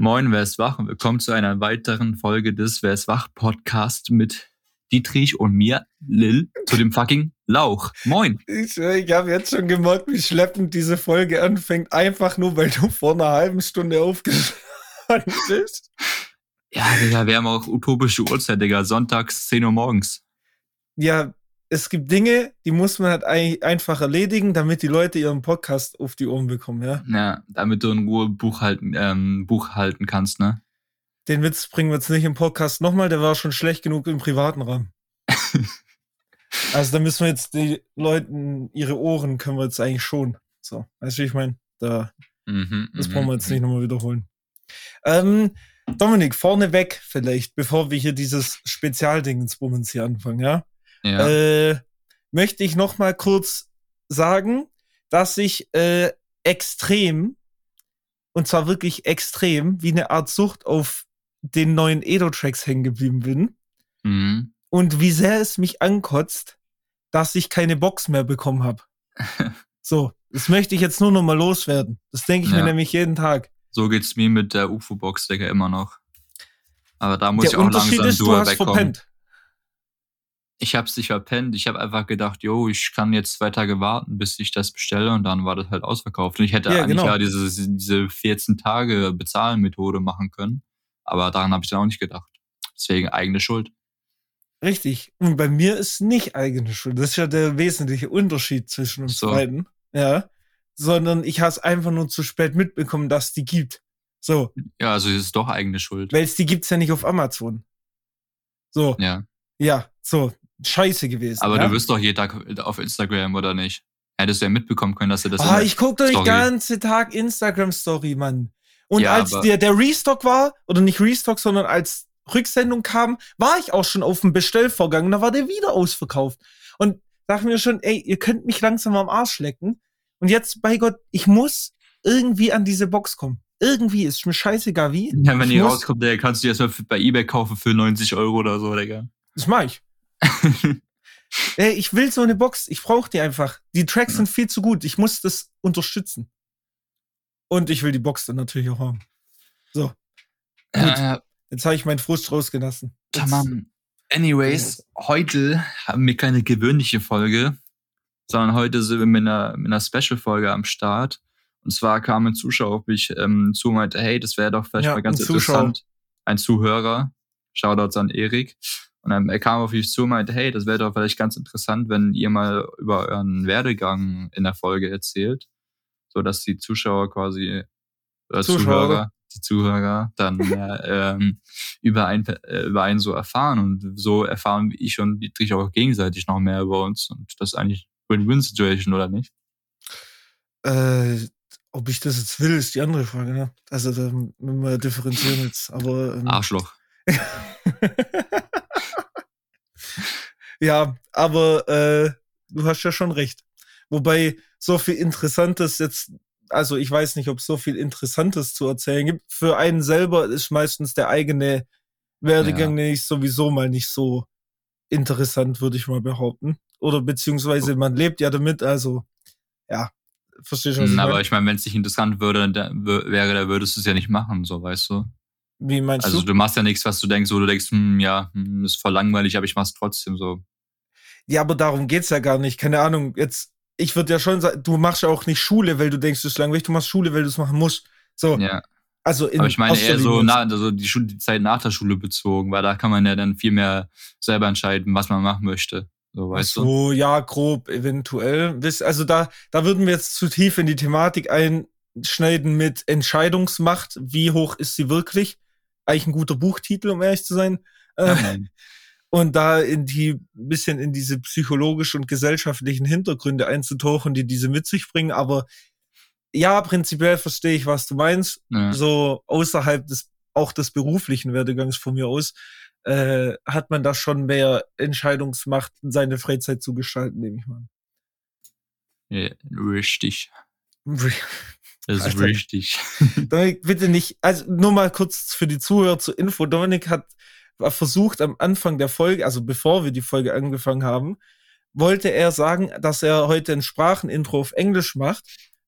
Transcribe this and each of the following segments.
Moin, wer ist wach? Und willkommen zu einer weiteren Folge des Wer ist wach Podcast mit Dietrich und mir, Lil, zu dem fucking Lauch. Moin. Ich, ich habe jetzt schon gemerkt, wie schleppend diese Folge anfängt, einfach nur, weil du vor einer halben Stunde aufgestanden bist. Ja, Digga, wir haben auch utopische Uhrzeit, Digga. Sonntags 10 Uhr morgens. Ja, es gibt Dinge, die muss man halt einfach erledigen, damit die Leute ihren Podcast auf die Ohren bekommen, ja? Ja, damit du in Ruhe Buch halten, ähm, Buch halten kannst, ne? Den Witz bringen wir jetzt nicht im Podcast nochmal, der war schon schlecht genug im privaten Rahmen. also da müssen wir jetzt die Leuten, ihre Ohren können wir jetzt eigentlich schon. So, weißt du, wie ich meine? Da, mhm, das brauchen wir jetzt mhm. nicht nochmal wiederholen. Ähm, Dominik, vorneweg vielleicht, bevor wir hier dieses Spezialding ins Bummens hier anfangen, ja? Ja. Äh, möchte ich noch mal kurz sagen, dass ich äh, extrem, und zwar wirklich extrem, wie eine Art Sucht auf den neuen Edo-Tracks hängen geblieben bin. Mhm. Und wie sehr es mich ankotzt, dass ich keine Box mehr bekommen habe. so, das möchte ich jetzt nur noch mal loswerden. Das denke ich ja. mir nämlich jeden Tag. So geht's mir mit der UFO-Box, Digga, immer noch. Aber da muss der ich auch Unterschied langsam ist, du hast wegkommen. Verpennt. Ich hab's nicht verpennt. Ich habe einfach gedacht, yo, ich kann jetzt zwei Tage warten, bis ich das bestelle und dann war das halt ausverkauft. Und ich hätte ja, eigentlich genau. ja diese, diese 14 Tage Bezahlen-Methode machen können. Aber daran habe ich dann auch nicht gedacht. Deswegen eigene Schuld. Richtig. Und bei mir ist nicht eigene Schuld. Das ist ja der wesentliche Unterschied zwischen uns so. beiden. Ja. Sondern ich habe es einfach nur zu spät mitbekommen, dass die gibt. So. Ja, also ist es doch eigene Schuld. Weil es die gibt's ja nicht auf Amazon. So. Ja. Ja, so. Scheiße gewesen. Aber ja? du wirst doch jeden Tag auf Instagram, oder nicht? Hättest du ja mitbekommen können, dass du das. Ah, ich guck doch den ganzen Tag Instagram-Story, Mann. Und ja, als der, der Restock war, oder nicht Restock, sondern als Rücksendung kam, war ich auch schon auf dem Bestellvorgang da war der wieder ausverkauft. Und dachte mir schon, ey, ihr könnt mich langsam am Arsch lecken. Und jetzt, bei Gott, ich muss irgendwie an diese Box kommen. Irgendwie ist mir scheißegal wie. Ja, wenn die rauskommt, der kannst du die erstmal bei Ebay kaufen für 90 Euro oder so, Digga. Das mach ich. ey, ich will so eine Box. Ich brauche die einfach. Die Tracks ja. sind viel zu gut. Ich muss das unterstützen. Und ich will die Box dann natürlich auch haben. So. Gut. Äh, Jetzt habe ich meinen Frust rausgelassen. Tamam. Anyways, heute haben wir keine gewöhnliche Folge, sondern heute sind wir mit einer, mit einer Special-Folge am Start. Und zwar kam ein Zuschauer auf mich ähm, zu und meinte, hey, das wäre doch vielleicht ja, mal ganz ein interessant. Zuschauer. Ein Zuhörer. Shoutouts an Erik. Und dann, er kam auf mich zu und meinte, hey, das wäre doch vielleicht ganz interessant, wenn ihr mal über euren Werdegang in der Folge erzählt so dass die Zuschauer quasi oder Zuschauer. Zuhörer, die Zuhörer dann mehr ähm, über, ein, äh, über einen so erfahren und so erfahren ich und Dietrich auch gegenseitig noch mehr über uns und das ist eigentlich Win-Win-Situation, oder nicht? Äh, ob ich das jetzt will, ist die andere Frage, ne? Also da müssen wir differenzieren jetzt, aber. Ähm, Arschloch. ja, aber äh, du hast ja schon recht. Wobei so viel Interessantes jetzt, also ich weiß nicht, ob es so viel Interessantes zu erzählen gibt. Für einen selber ist meistens der eigene Werdegang ja. nicht sowieso mal nicht so interessant, würde ich mal behaupten. Oder beziehungsweise man lebt ja damit, also ja, du was ich Aber ich meine, wenn es nicht interessant würde, da, wäre, da würdest du es ja nicht machen, so weißt du. Wie meinst also, du? Also du machst ja nichts, was du denkst, wo du denkst, hm, ja, hm, ist voll langweilig, aber ich mach's trotzdem so. Ja, aber darum geht's ja gar nicht. Keine Ahnung, jetzt ich würde ja schon sagen, du machst ja auch nicht Schule, weil du denkst, es ist langweilig, du machst Schule, weil du es machen musst. So. Ja. Also in Aber ich meine eher so na, also die, Schule, die Zeit nach der Schule bezogen, weil da kann man ja dann viel mehr selber entscheiden, was man machen möchte. So, weißt so, du? ja, grob, eventuell. Also da, da würden wir jetzt zu tief in die Thematik einschneiden mit Entscheidungsmacht. Wie hoch ist sie wirklich? Eigentlich ein guter Buchtitel, um ehrlich zu sein. Ja, äh, und da in die bisschen in diese psychologischen und gesellschaftlichen Hintergründe einzutauchen, die diese mit sich bringen. Aber ja, prinzipiell verstehe ich, was du meinst. Ja. So außerhalb des auch des beruflichen Werdegangs von mir aus äh, hat man da schon mehr Entscheidungsmacht, seine Freizeit zu gestalten, nehme ich mal. Ja, richtig. Das ist Alter. richtig. Dominik, bitte nicht, also nur mal kurz für die Zuhörer zur Info. Dominik hat versucht am Anfang der Folge, also bevor wir die Folge angefangen haben, wollte er sagen, dass er heute ein Sprachenintro auf Englisch macht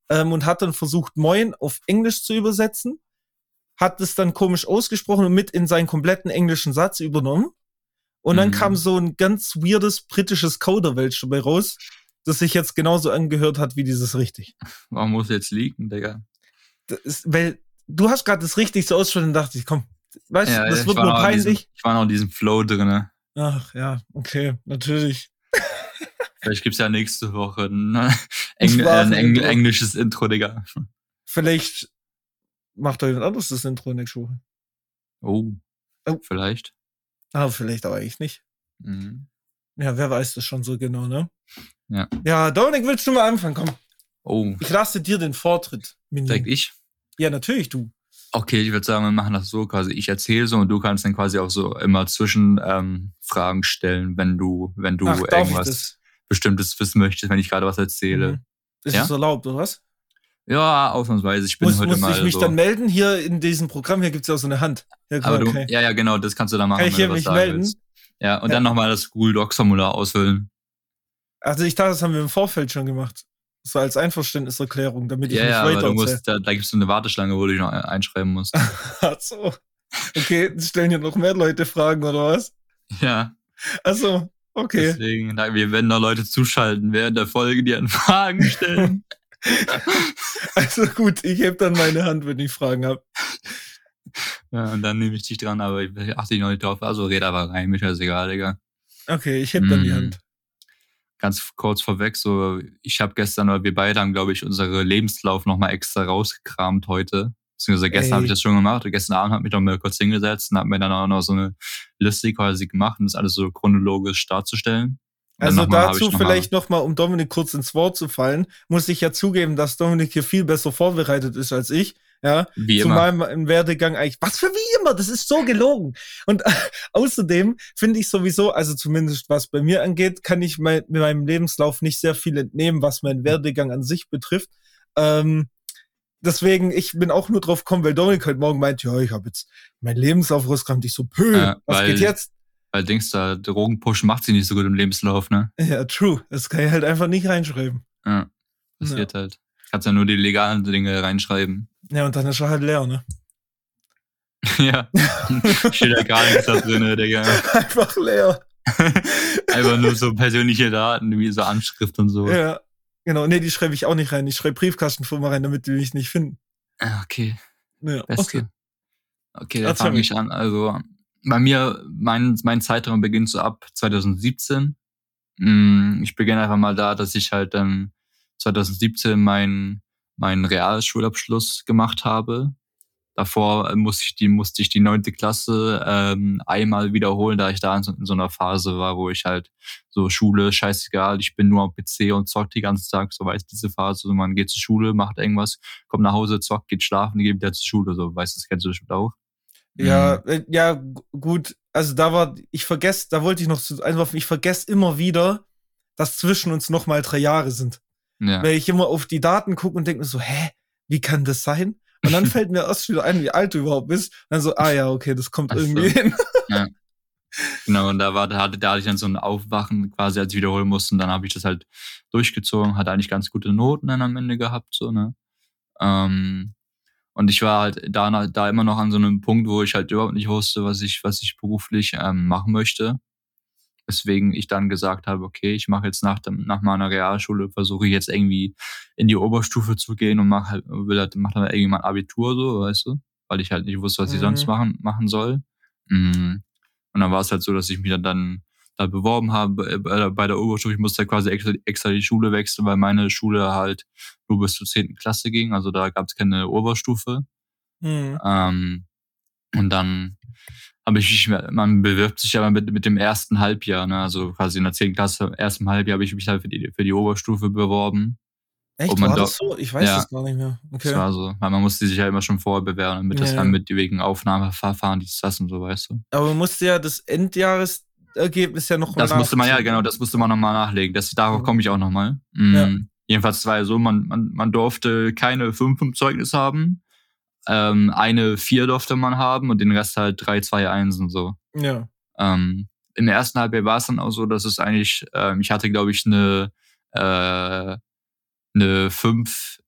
ähm, und hat dann versucht, Moin auf Englisch zu übersetzen, hat es dann komisch ausgesprochen und mit in seinen kompletten englischen Satz übernommen. Und dann Mhm. kam so ein ganz weirdes britisches Kauderwelsch dabei raus, das sich jetzt genauso angehört hat wie dieses richtig. Warum muss jetzt liegen, Digga? Das ist, weil du hast gerade das richtig so ausgesprochen und dachte ich, komm, weißt du, das ich wird nur in diesem- peinlich. Ich war noch in diesem Flow drinne. Ach ja, okay, natürlich. Vielleicht gibt's ja nächste Woche ein, Engl Sprachen- ein Engl englisches Intro, Digga. Vielleicht macht doch jemand anderes das Intro nächste Woche. Oh. Oh. Vielleicht. Ah, vielleicht aber eigentlich nicht. Mhm. Ja, wer weiß das schon so genau, ne? Ja. Ja, Dominik, willst du mal anfangen? Komm, Oh. ich lasse dir den Vortritt. Minion. Direkt ich? Ja, natürlich du. Okay, ich würde sagen, wir machen das so quasi. Ich erzähle so und du kannst dann quasi auch so immer zwischen ähm, stellen, wenn du, wenn du Ach, irgendwas das? Bestimmtes wissen möchtest, wenn ich gerade was erzähle. Mhm. Ist Ja? es erlaubt, oder was? Ja, ausnahmsweise. Ich bin Muss, heute muss mal ich mich so. dann melden? Hier in diesem Programm, hier gibt's ja auch so eine Hand. Ja, mal, du, okay. ja, ja, genau, das kannst du dann machen, Kann ich hier mich melden? willst. Ja, und Ja. dann nochmal das Google Docs Formular ausfüllen. Also ich dachte, das haben wir im Vorfeld schon gemacht. Das war als Einverständniserklärung, damit ich Ja, nicht ja, aber weiter du musst, da, da gibt es so eine Warteschlange, wo du dich noch ein- einschreiben musst. Ach so. Okay, stellen hier noch mehr Leute Fragen, oder was? ja, Also, okay. deswegen, wir werden da Leute zuschalten während der Folge, die an Fragen stellen. Also gut, ich heb dann meine Hand, wenn ich Fragen habe. ja, und dann nehme ich dich dran, aber ich achte ich noch nicht drauf. Also red aber rein, mir ist das egal, Digga. Okay, ich heb dann die Mm. Hand. Ganz kurz vorweg, so, ich habe gestern, oder wir beide haben, glaube ich, unsere Lebenslauf nochmal extra rausgekramt heute. Beziehungsweise gestern habe ich das schon gemacht. Und gestern Abend habe ich mich noch mal kurz hingesetzt und habe mir dann auch noch so eine Liste quasi gemacht, um das alles so chronologisch darzustellen. Also habe dazu noch vielleicht nochmal, um Dominik kurz ins Wort zu fallen, muss ich ja zugeben, dass Dominik hier viel besser vorbereitet ist als ich. Ja, Wie immer. Zumal mein Werdegang eigentlich, was für wie immer, das ist so gelogen. Und außerdem finde ich sowieso, also zumindest was bei mir angeht, kann ich mein, mit meinem Lebenslauf nicht sehr viel entnehmen, was meinen Werdegang an sich betrifft. Ähm, deswegen, ich bin auch nur drauf gekommen, weil Dominik heute Morgen meint, ja, ich habe jetzt mein Lebenslauf rausgekramt. Ich so, pö, Ja, was weil- geht jetzt? Weil Dings da, Drogenpush macht sie nicht so gut im Lebenslauf, ne? Ja, true. Das kann ich halt einfach nicht reinschreiben. Ja. Passiert halt. Kannst ja nur die legalen Dinge reinschreiben. Ja, und dann ist er halt leer, ne? ja. Steht ja gar nichts da drin, Digga. Einfach leer. Einfach nur so persönliche Daten, wie so Anschrift und so. Ja. Genau, nee, die schreibe ich auch nicht rein. Ich schreibe Briefkastenfirma rein, damit die mich nicht finden. Ah, Okay, Ja, beste. okay. Okay, dann fange ich an. Also, bei mir, mein, mein Zeitraum beginnt so ab 2017. Mm, Ich beginne einfach mal da, dass ich halt dann 2017 meinen meinen Realschulabschluss gemacht habe. Davor äh, musste ich die, musste ich die neunte Klasse ähm, einmal wiederholen, da ich da in so, in so einer Phase war, wo ich halt so Schule, scheißegal, ich bin nur am PC und zockt den ganzen Tag, so weiß diese Phase, so man geht zur Schule, macht irgendwas, kommt nach Hause, zockt, geht schlafen, geht wieder zur Schule, so weißt du, das kennst du bestimmt auch. Ja, Mhm. äh, ja, gu- gut. Also da war, ich vergesse, da wollte ich noch zu einwerfen, ich vergesse immer wieder, dass zwischen uns noch mal drei Jahre sind. Ja. Weil ich immer auf die Daten gucke und denke mir so, hä, wie kann das sein? Und dann fällt mir erst wieder ein, wie alt du überhaupt bist. Und dann so, ah ja, okay, das kommt Ach so. irgendwie hin. Genau, und da war, da hatte, da hatte ich dann so ein Aufwachen quasi, als ich wiederholen musste. Und dann habe ich das halt durchgezogen, hatte eigentlich ganz gute Noten dann am Ende gehabt, so, ne? Ähm, und ich war halt da, da immer noch an so einem Punkt, wo ich halt überhaupt nicht wusste, was ich, was ich beruflich ähm, machen möchte. Weswegen ich dann gesagt habe, okay, ich mache jetzt nach, dem, nach meiner Realschule, versuche ich jetzt irgendwie in die Oberstufe zu gehen und mach halt, will halt, mach dann irgendwie mein Abitur so, weißt du? Weil ich halt nicht wusste, was ich Mhm. sonst machen, machen soll. Mhm. Und dann war es halt so, dass ich mich dann, dann da beworben habe äh, bei der Oberstufe. Ich musste quasi extra, extra die Schule wechseln, weil meine Schule halt nur bis zur 10. Klasse ging. Also da gab es keine Oberstufe. Hm. Ähm, und dann habe ich mich, man bewirbt sich aber mit, mit dem ersten Halbjahr, ne? also quasi in der 10. Klasse, im ersten Halbjahr habe ich mich halt für die, für die Oberstufe beworben. Echt, war da- das so? Ich weiß Ja. das gar nicht mehr. Das Okay. war so, weil man musste sich ja immer schon vorher bewerben, damit das Ja, dann ja. mit wegen Aufnahmeverfahren, dies, das und so, weißt du. Aber man musste ja das Endjahresergebnis ja noch Das musste man ja, genau, das musste man nochmal nachlegen. Das, darauf Mhm. komme ich auch nochmal. Mhm. Ja. Jedenfalls war ja so, man, man, man durfte keine 5 im Zeugnis haben. Ähm, eine 4 durfte man haben und den Rest halt 3, 2, 1 und so. Ja. Ähm, Im ersten Halbjahr war es dann auch so, dass es eigentlich, ähm, ich hatte, glaube ich, eine, äh, eine 5,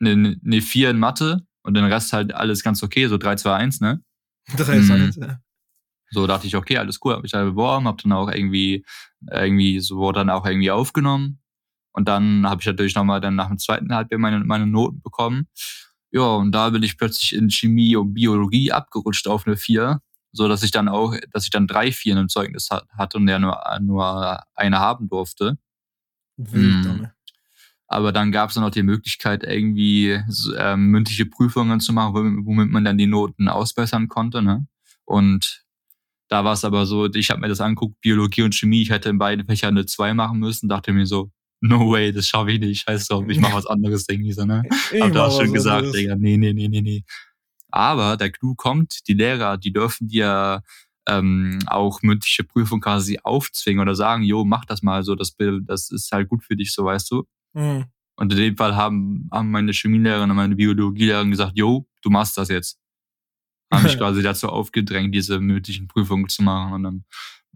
eine, eine 4 in Mathe und den Rest halt alles ganz okay, so 3, 2, 1, ne? 3, 2, 1, ja. So dachte ich, okay, alles cool, habe mich da beworben, habe dann auch irgendwie, irgendwie, so wurde dann auch irgendwie aufgenommen. Und dann habe ich natürlich nochmal dann nach dem zweiten Halbjahr meine, meine Noten bekommen. Ja, und da bin ich plötzlich in Chemie und Biologie abgerutscht auf eine 4, so dass ich dann auch, dass ich dann drei Vier im Zeugnis hatte und der nur, nur eine haben durfte. Wild, hm. Aber dann gab es dann auch die Möglichkeit, irgendwie äh, mündliche Prüfungen zu machen, womit man dann die Noten ausbessern konnte. Ne? Und da war es aber so, ich habe mir das angeguckt, Biologie und Chemie, ich hätte in beiden Fächern eine 2 machen müssen, dachte mir so, no way, das schaffe ich nicht, scheiß drauf, ich mache was anderes, irgendwie so, ne? Ich hab da schon gesagt, Digga, nee, nee, nee, nee, nee. Aber der Clou kommt, die Lehrer, die dürfen dir ähm, auch mündliche Prüfung quasi aufzwingen oder sagen, jo, mach das mal so, das, das ist halt gut für dich, so weißt du. Mhm. Und in dem Fall haben, haben meine Chemielehrerin und meine Biologielehrerin gesagt, jo, du machst das jetzt. Haben mich quasi dazu aufgedrängt, diese mündlichen Prüfungen zu machen. Und dann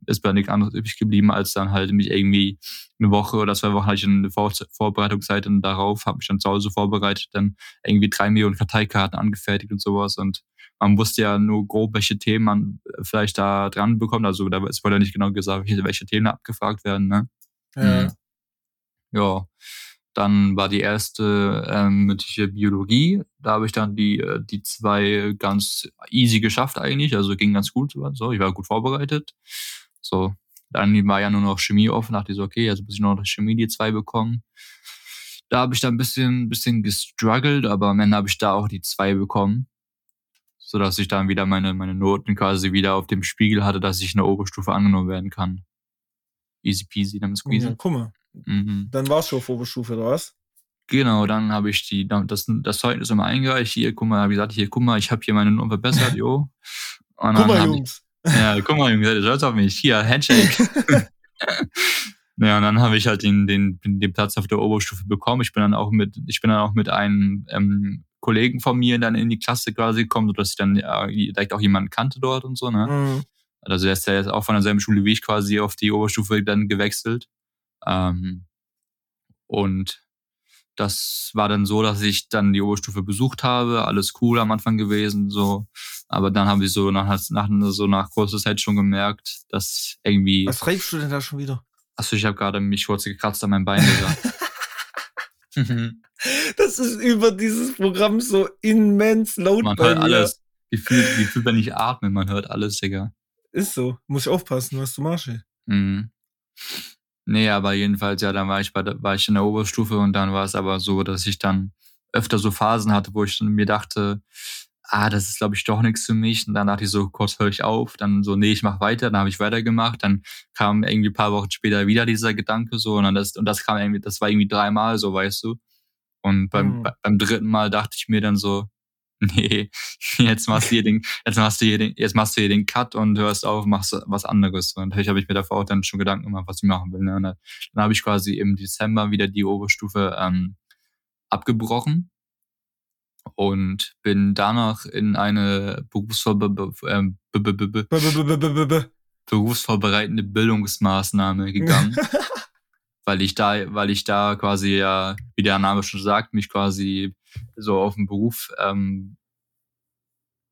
ist bei nichts anderes übrig geblieben, als dann halt mich irgendwie eine Woche oder zwei Wochen hatte ich eine Vor Vorbereitungszeit und darauf habe ich dann zu Hause vorbereitet, dann irgendwie drei Millionen Karteikarten angefertigt und sowas und man wusste ja nur grob, welche Themen man vielleicht da dran bekommt. Also da es wurde ja nicht genau gesagt, welche Themen abgefragt werden. Ne? Ja. Mhm. ja. Dann war die erste ähm, mündliche Biologie. Da habe ich dann die, äh, die zwei ganz easy geschafft eigentlich. Also ging ganz gut. So, ich war gut vorbereitet. So, dann war ja nur noch Chemie offen. Dachte ich so, okay, also muss ich noch Chemie die zwei bekommen. Da habe ich dann ein bisschen, bisschen gestruggelt, aber am Ende habe ich da auch die zwei bekommen. Sodass ich dann wieder meine, meine Noten quasi wieder auf dem Spiegel hatte, dass ich in der Oberstufe angenommen werden kann. Easy peasy, dann squeeze. Ja, guck mal. Mhm. Dann warst du auf Oberstufe, oder was? Genau, dann habe ich die, das, das Zeugnis immer eingereicht. Hier, guck mal, habe ich gesagt, hier, guck mal, ich habe hier meine Noten verbessert, jo. Und guck mal, Jungs. Ja, guck mal, Junge, stolz auf mich. Hier, Handshake. ja, und dann habe ich halt den, den, den Platz auf der Oberstufe bekommen. Ich bin dann auch mit, ich bin dann auch mit einem ähm, Kollegen von mir dann in die Klasse quasi gekommen, sodass ich dann ja, direkt auch jemanden kannte dort und so, ne? Mhm. Also der ist ja jetzt auch von derselben Schule wie ich quasi auf die Oberstufe dann gewechselt. Ähm, und das war dann so, dass ich dann die Oberstufe besucht habe, alles cool am Anfang gewesen, so. Aber dann habe ich so nach, nach, so nach kurzer Zeit schon gemerkt, dass irgendwie. Was reibst du denn da schon wieder? Achso, ich habe gerade mich kurz gekratzt an meinem Bein, das ist über dieses Programm so immens laut man hört mir. alles. Gefühlt, gefühlt, wenn ich atme, man hört alles, Digga. Ist so. Muss ich aufpassen, was du machst. Mhm. Nee, aber jedenfalls, ja, dann war ich bei war ich in der Oberstufe und dann war es aber so, dass ich dann öfter so Phasen hatte, wo ich mir dachte, ah, das ist, glaube ich, doch nichts für mich. Und dann dachte ich so, kurz höre ich auf, dann so, nee, ich mache weiter, dann habe ich weitergemacht. Dann kam irgendwie ein paar Wochen später wieder dieser Gedanke so und dann das, und das kam irgendwie, das war irgendwie dreimal so, weißt du. Und beim, mhm. beim dritten Mal dachte ich mir dann so, nee, jetzt machst du hier den, jetzt machst du hier den, jetzt machst du hier den Cut und hörst auf, machst was anderes. Und natürlich habe ich mir davor auch dann schon Gedanken gemacht, was ich machen will. Ne? Und dann, dann habe ich quasi im Dezember wieder die Oberstufe ähm, abgebrochen und bin danach in eine Berufsvorbe ähm, berufsvorbereitende Bildungsmaßnahme gegangen. Weil ich da, weil ich da quasi ja, wie der Name schon sagt, mich quasi so auf den Beruf ähm,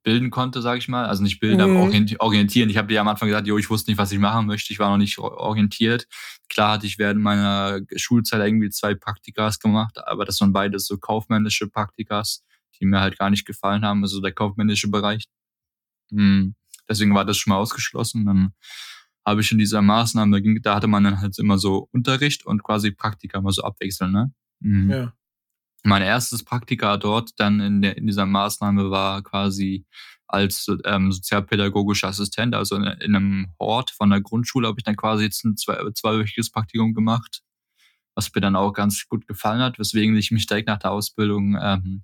bilden konnte, sage ich mal. Also nicht bilden, mhm. aber orientieren. Ich habe dir am Anfang gesagt, jo, ich wusste nicht, was ich machen möchte. Ich war noch nicht orientiert. Klar hatte ich während meiner Schulzeit irgendwie zwei Praktikas gemacht, aber das waren beides so kaufmännische Praktikas, die mir halt gar nicht gefallen haben. Also der kaufmännische Bereich. Hm. Deswegen war das schon mal ausgeschlossen. Dann habe ich in dieser Maßnahme, da hatte man dann halt immer so Unterricht und quasi Praktika immer so abwechseln, ne? Mhm. Ja. Mein erstes Praktika dort dann in, der, in dieser Maßnahme war quasi als ähm, sozialpädagogischer Assistent, also in, in, einem Hort von der Grundschule habe ich dann quasi jetzt ein zwei, zweiwöchiges Praktikum gemacht, was mir dann auch ganz gut gefallen hat, weswegen ich mich direkt nach der Ausbildung ähm,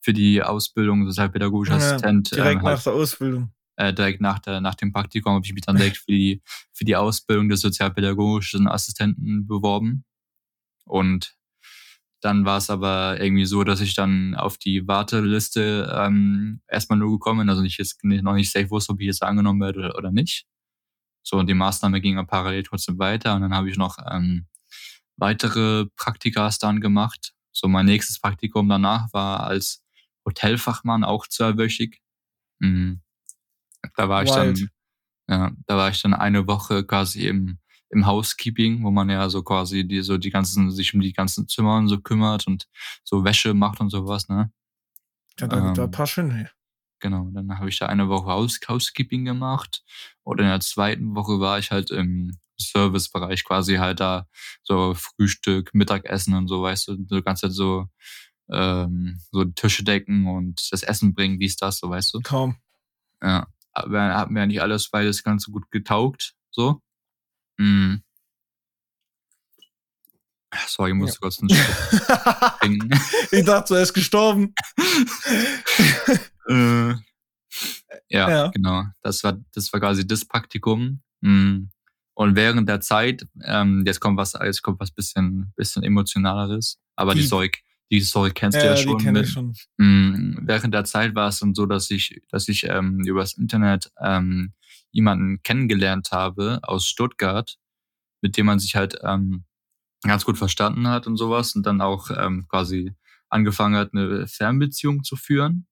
für die Ausbildung sozialpädagogischer ja, Assistent direkt ähm, halt, nach der Ausbildung äh, direkt nach, der, nach dem Praktikum habe ich mich dann direkt für die, für die Ausbildung des sozialpädagogischen Assistenten beworben. Und dann war es aber irgendwie so, dass ich dann auf die Warteliste ähm, erstmal nur gekommen bin, also ich jetzt noch nicht safe wusste, ob ich jetzt angenommen werde oder nicht. So, und die Maßnahme ging dann parallel trotzdem weiter und dann habe ich noch ähm, weitere Praktikas dann gemacht. So, mein nächstes Praktikum danach war als Hotelfachmann, auch zweiwöchig. Mhm. Da war ich Wild. dann, ja, da war ich dann eine Woche quasi im, im Housekeeping, wo man ja so quasi die, so die ganzen, sich um die ganzen Zimmer und so kümmert und so Wäsche macht und sowas, ne? Ja, da, da Ähm, passen, hey. Genau, dann habe ich da eine Woche House Housekeeping gemacht und in der zweiten Woche war ich halt im Servicebereich quasi halt da so Frühstück, Mittagessen und so, weißt du, du kannst halt so ähm, so Tische decken und das Essen bringen, dies, das, so weißt du. Kaum. Ja, aber hat mir ja nicht alles beides ganz so gut getaugt, so. Mm. Sorry, ich musste kurz einen Schluck trinken. ich dachte, er ist gestorben. äh, ja, Ja. genau. Das war, das war quasi das Praktikum. Mm. Und während der Zeit, ähm, jetzt kommt was, jetzt kommt was bisschen, bisschen emotionaleres, aber die, Die- Story, die Story kennst du Ja, ja die schon. kenne mit, ich schon. Mm, Während der Zeit war es dann so, dass ich, dass ich ähm, übers Internet ähm, jemanden kennengelernt habe aus Stuttgart, mit dem man sich halt ähm, ganz gut verstanden hat und sowas und dann auch ähm, quasi angefangen hat, eine Fernbeziehung zu führen.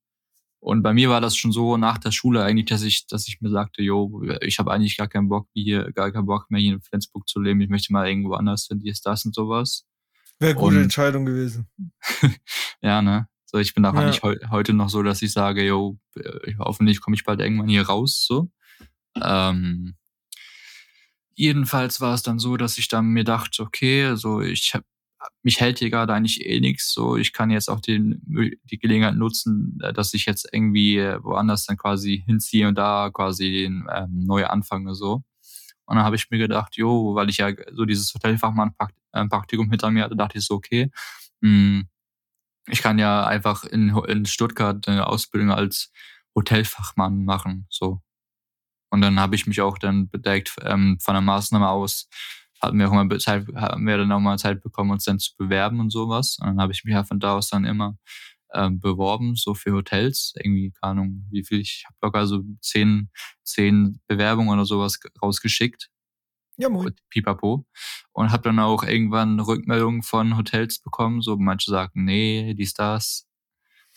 Und bei mir war das schon so nach der Schule eigentlich, dass ich, dass ich mir sagte, jo, ich habe eigentlich gar keinen Bock hier, gar keinen Bock mehr hier in Flensburg zu leben. Ich möchte mal irgendwo anders hin, dies, das und sowas. Wäre gute Und- Entscheidung gewesen. Ja, ne? So, ich bin auch Ja. eigentlich heu heute noch so, dass ich sage, yo, äh, hoffentlich komme ich bald irgendwann hier raus, so. Ähm, jedenfalls war es dann so, dass ich dann mir dachte, okay, also ich hab, mich hält hier gerade eigentlich eh nichts, so. Ich kann jetzt auch den, die Gelegenheit nutzen, äh, dass ich jetzt irgendwie äh, woanders dann quasi hinziehe und da quasi ähm, neu anfange, so. Und dann habe ich mir gedacht, jo, weil ich ja so dieses Hotelfachmann-Praktikum hinter mir hatte, dachte ich so, okay, mh, ich kann ja einfach in, in Stuttgart eine Ausbildung als Hotelfachmann machen, so. Und dann habe ich mich auch dann bedeckt ähm, von der Maßnahme aus, hatten wir auch mal Zeit, haben wir dann auch mal Zeit bekommen, uns dann zu bewerben und sowas. Und dann habe ich mich ja von da aus dann immer ähm, beworben, so für Hotels. Irgendwie, keine Ahnung, wie viel, ich habe locker so zehn, zehn Bewerbungen oder sowas ge- rausgeschickt. Ja, moin. Und Pipapo. Und habe dann auch irgendwann Rückmeldungen von Hotels bekommen. So manche sagten, nee, dies, das.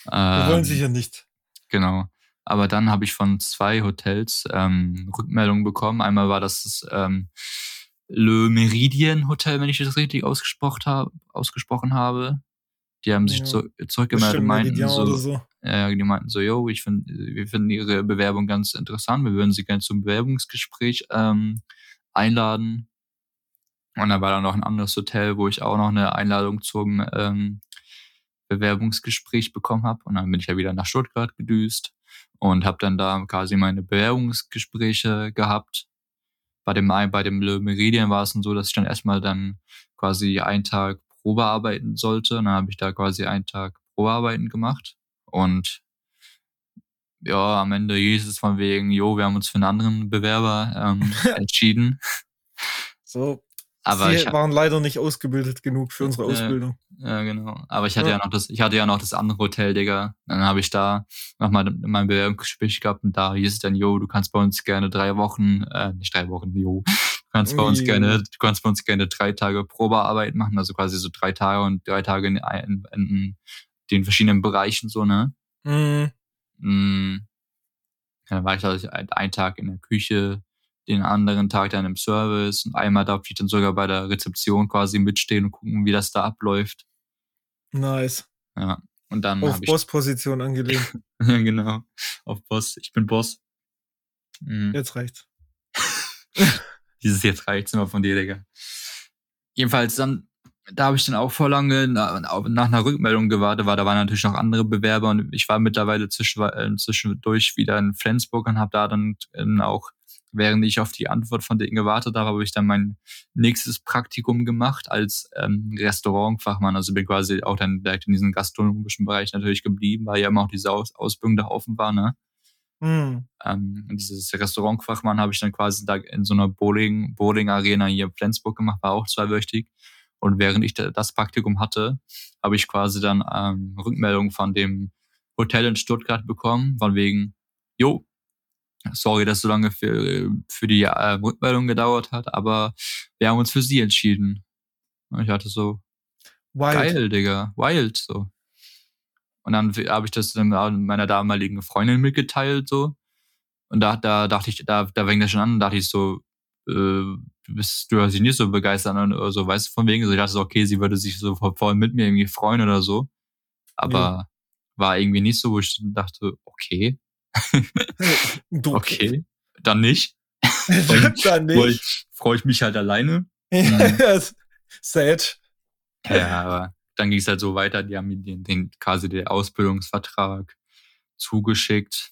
Wir wollen Ähm, sicher nicht. Genau. Aber dann habe ich von zwei Hotels ähm, Rückmeldungen bekommen. Einmal war das das ähm, Le Meridien Hotel, wenn ich das richtig ausgesprochen habe. Ausgesprochen habe. Die haben sich Ja. zu, zurückgemeldet und meinten Meridian so, oder so. ja, die meinten so, yo, ich find, wir finden Ihre Bewerbung ganz interessant. Wir würden Sie gerne zum Bewerbungsgespräch ähm, einladen. Und da war dann noch ein anderes Hotel, wo ich auch noch eine Einladung zum ähm, Bewerbungsgespräch bekommen habe. Und dann bin ich ja wieder nach Stuttgart gedüst und habe dann da quasi meine Bewerbungsgespräche gehabt. Bei dem, bei dem Le Meridien war es dann so, dass ich dann erstmal dann quasi einen Tag Probe arbeiten sollte. Und dann habe ich da quasi einen Tag Probearbeiten gemacht. Und ja, am Ende hieß es von wegen, jo, wir haben uns für einen anderen Bewerber ähm, entschieden. So, Aber Sie ich, waren leider nicht ausgebildet genug für unsere. Ausbildung. Ja, genau. Aber ich hatte ja. Ja. noch das, ich hatte ja noch das andere Hotel, Digga. Dann habe ich da nochmal mein Bewerbungsgespräch gehabt und da hieß es dann, yo, du kannst bei uns gerne drei Wochen, äh, nicht drei Wochen, yo, du kannst bei uns Jo. gerne, du kannst bei uns gerne drei Tage Probearbeit machen, also quasi so drei Tage und drei Tage in, in, in den verschiedenen Bereichen so, ne? Mhm. Mm. Ja, Dann war ich da ein- einen Tag in der Küche, den anderen Tag dann im Service und einmal darf ich dann sogar bei der Rezeption quasi mitstehen und gucken, wie das da abläuft. Nice. Ja. Und dann Auf ich Bossposition angelehnt. Genau. Auf Boss. Ich bin Boss. Mhm. Jetzt reicht's. Dieses jetzt reicht's immer von dir, Digga. Jedenfalls dann, da habe ich dann auch vor lange na, nach einer Rückmeldung gewartet, weil da waren natürlich noch andere Bewerber und ich war mittlerweile zwischen, äh, zwischendurch wieder in Flensburg und habe da dann ähm, auch, während ich auf die Antwort von denen gewartet habe, habe ich dann mein nächstes Praktikum gemacht als ähm, Restaurantfachmann. Also bin quasi auch dann direkt in diesem gastronomischen Bereich natürlich geblieben, weil ja immer auch diese Aus Ausbildung da offen war, ne? Mhm. ähm, und dieses Restaurantfachmann habe ich dann quasi da in so einer Bowling, Bowling Arena hier in Flensburg gemacht, war auch zweiwöchig. Und während ich da, das Praktikum hatte, habe ich quasi dann ähm, Rückmeldung von dem Hotel in Stuttgart bekommen, von wegen, jo, sorry, dass so lange für, für die äh, Rückmeldung gedauert hat, aber wir haben uns für sie entschieden. Und ich hatte so, Wild. geil, Digga, wild, so. Und dann habe ich das dann meiner damaligen Freundin mitgeteilt, so. Und da, da dachte ich, da, da fing das schon an, dachte ich so, äh, bist, du hast dich nicht so begeistert oder so, weißt du, von wegen, so, ich dachte okay, sie würde sich so voll mit mir irgendwie freuen oder so. Aber ja. war irgendwie nicht so, wo ich dachte, okay. okay, dann nicht. dann nicht. Freue ich mich halt alleine. Mhm. Sad. Ja, aber dann ging es halt so weiter, die haben mir den, den quasi den Ausbildungsvertrag zugeschickt,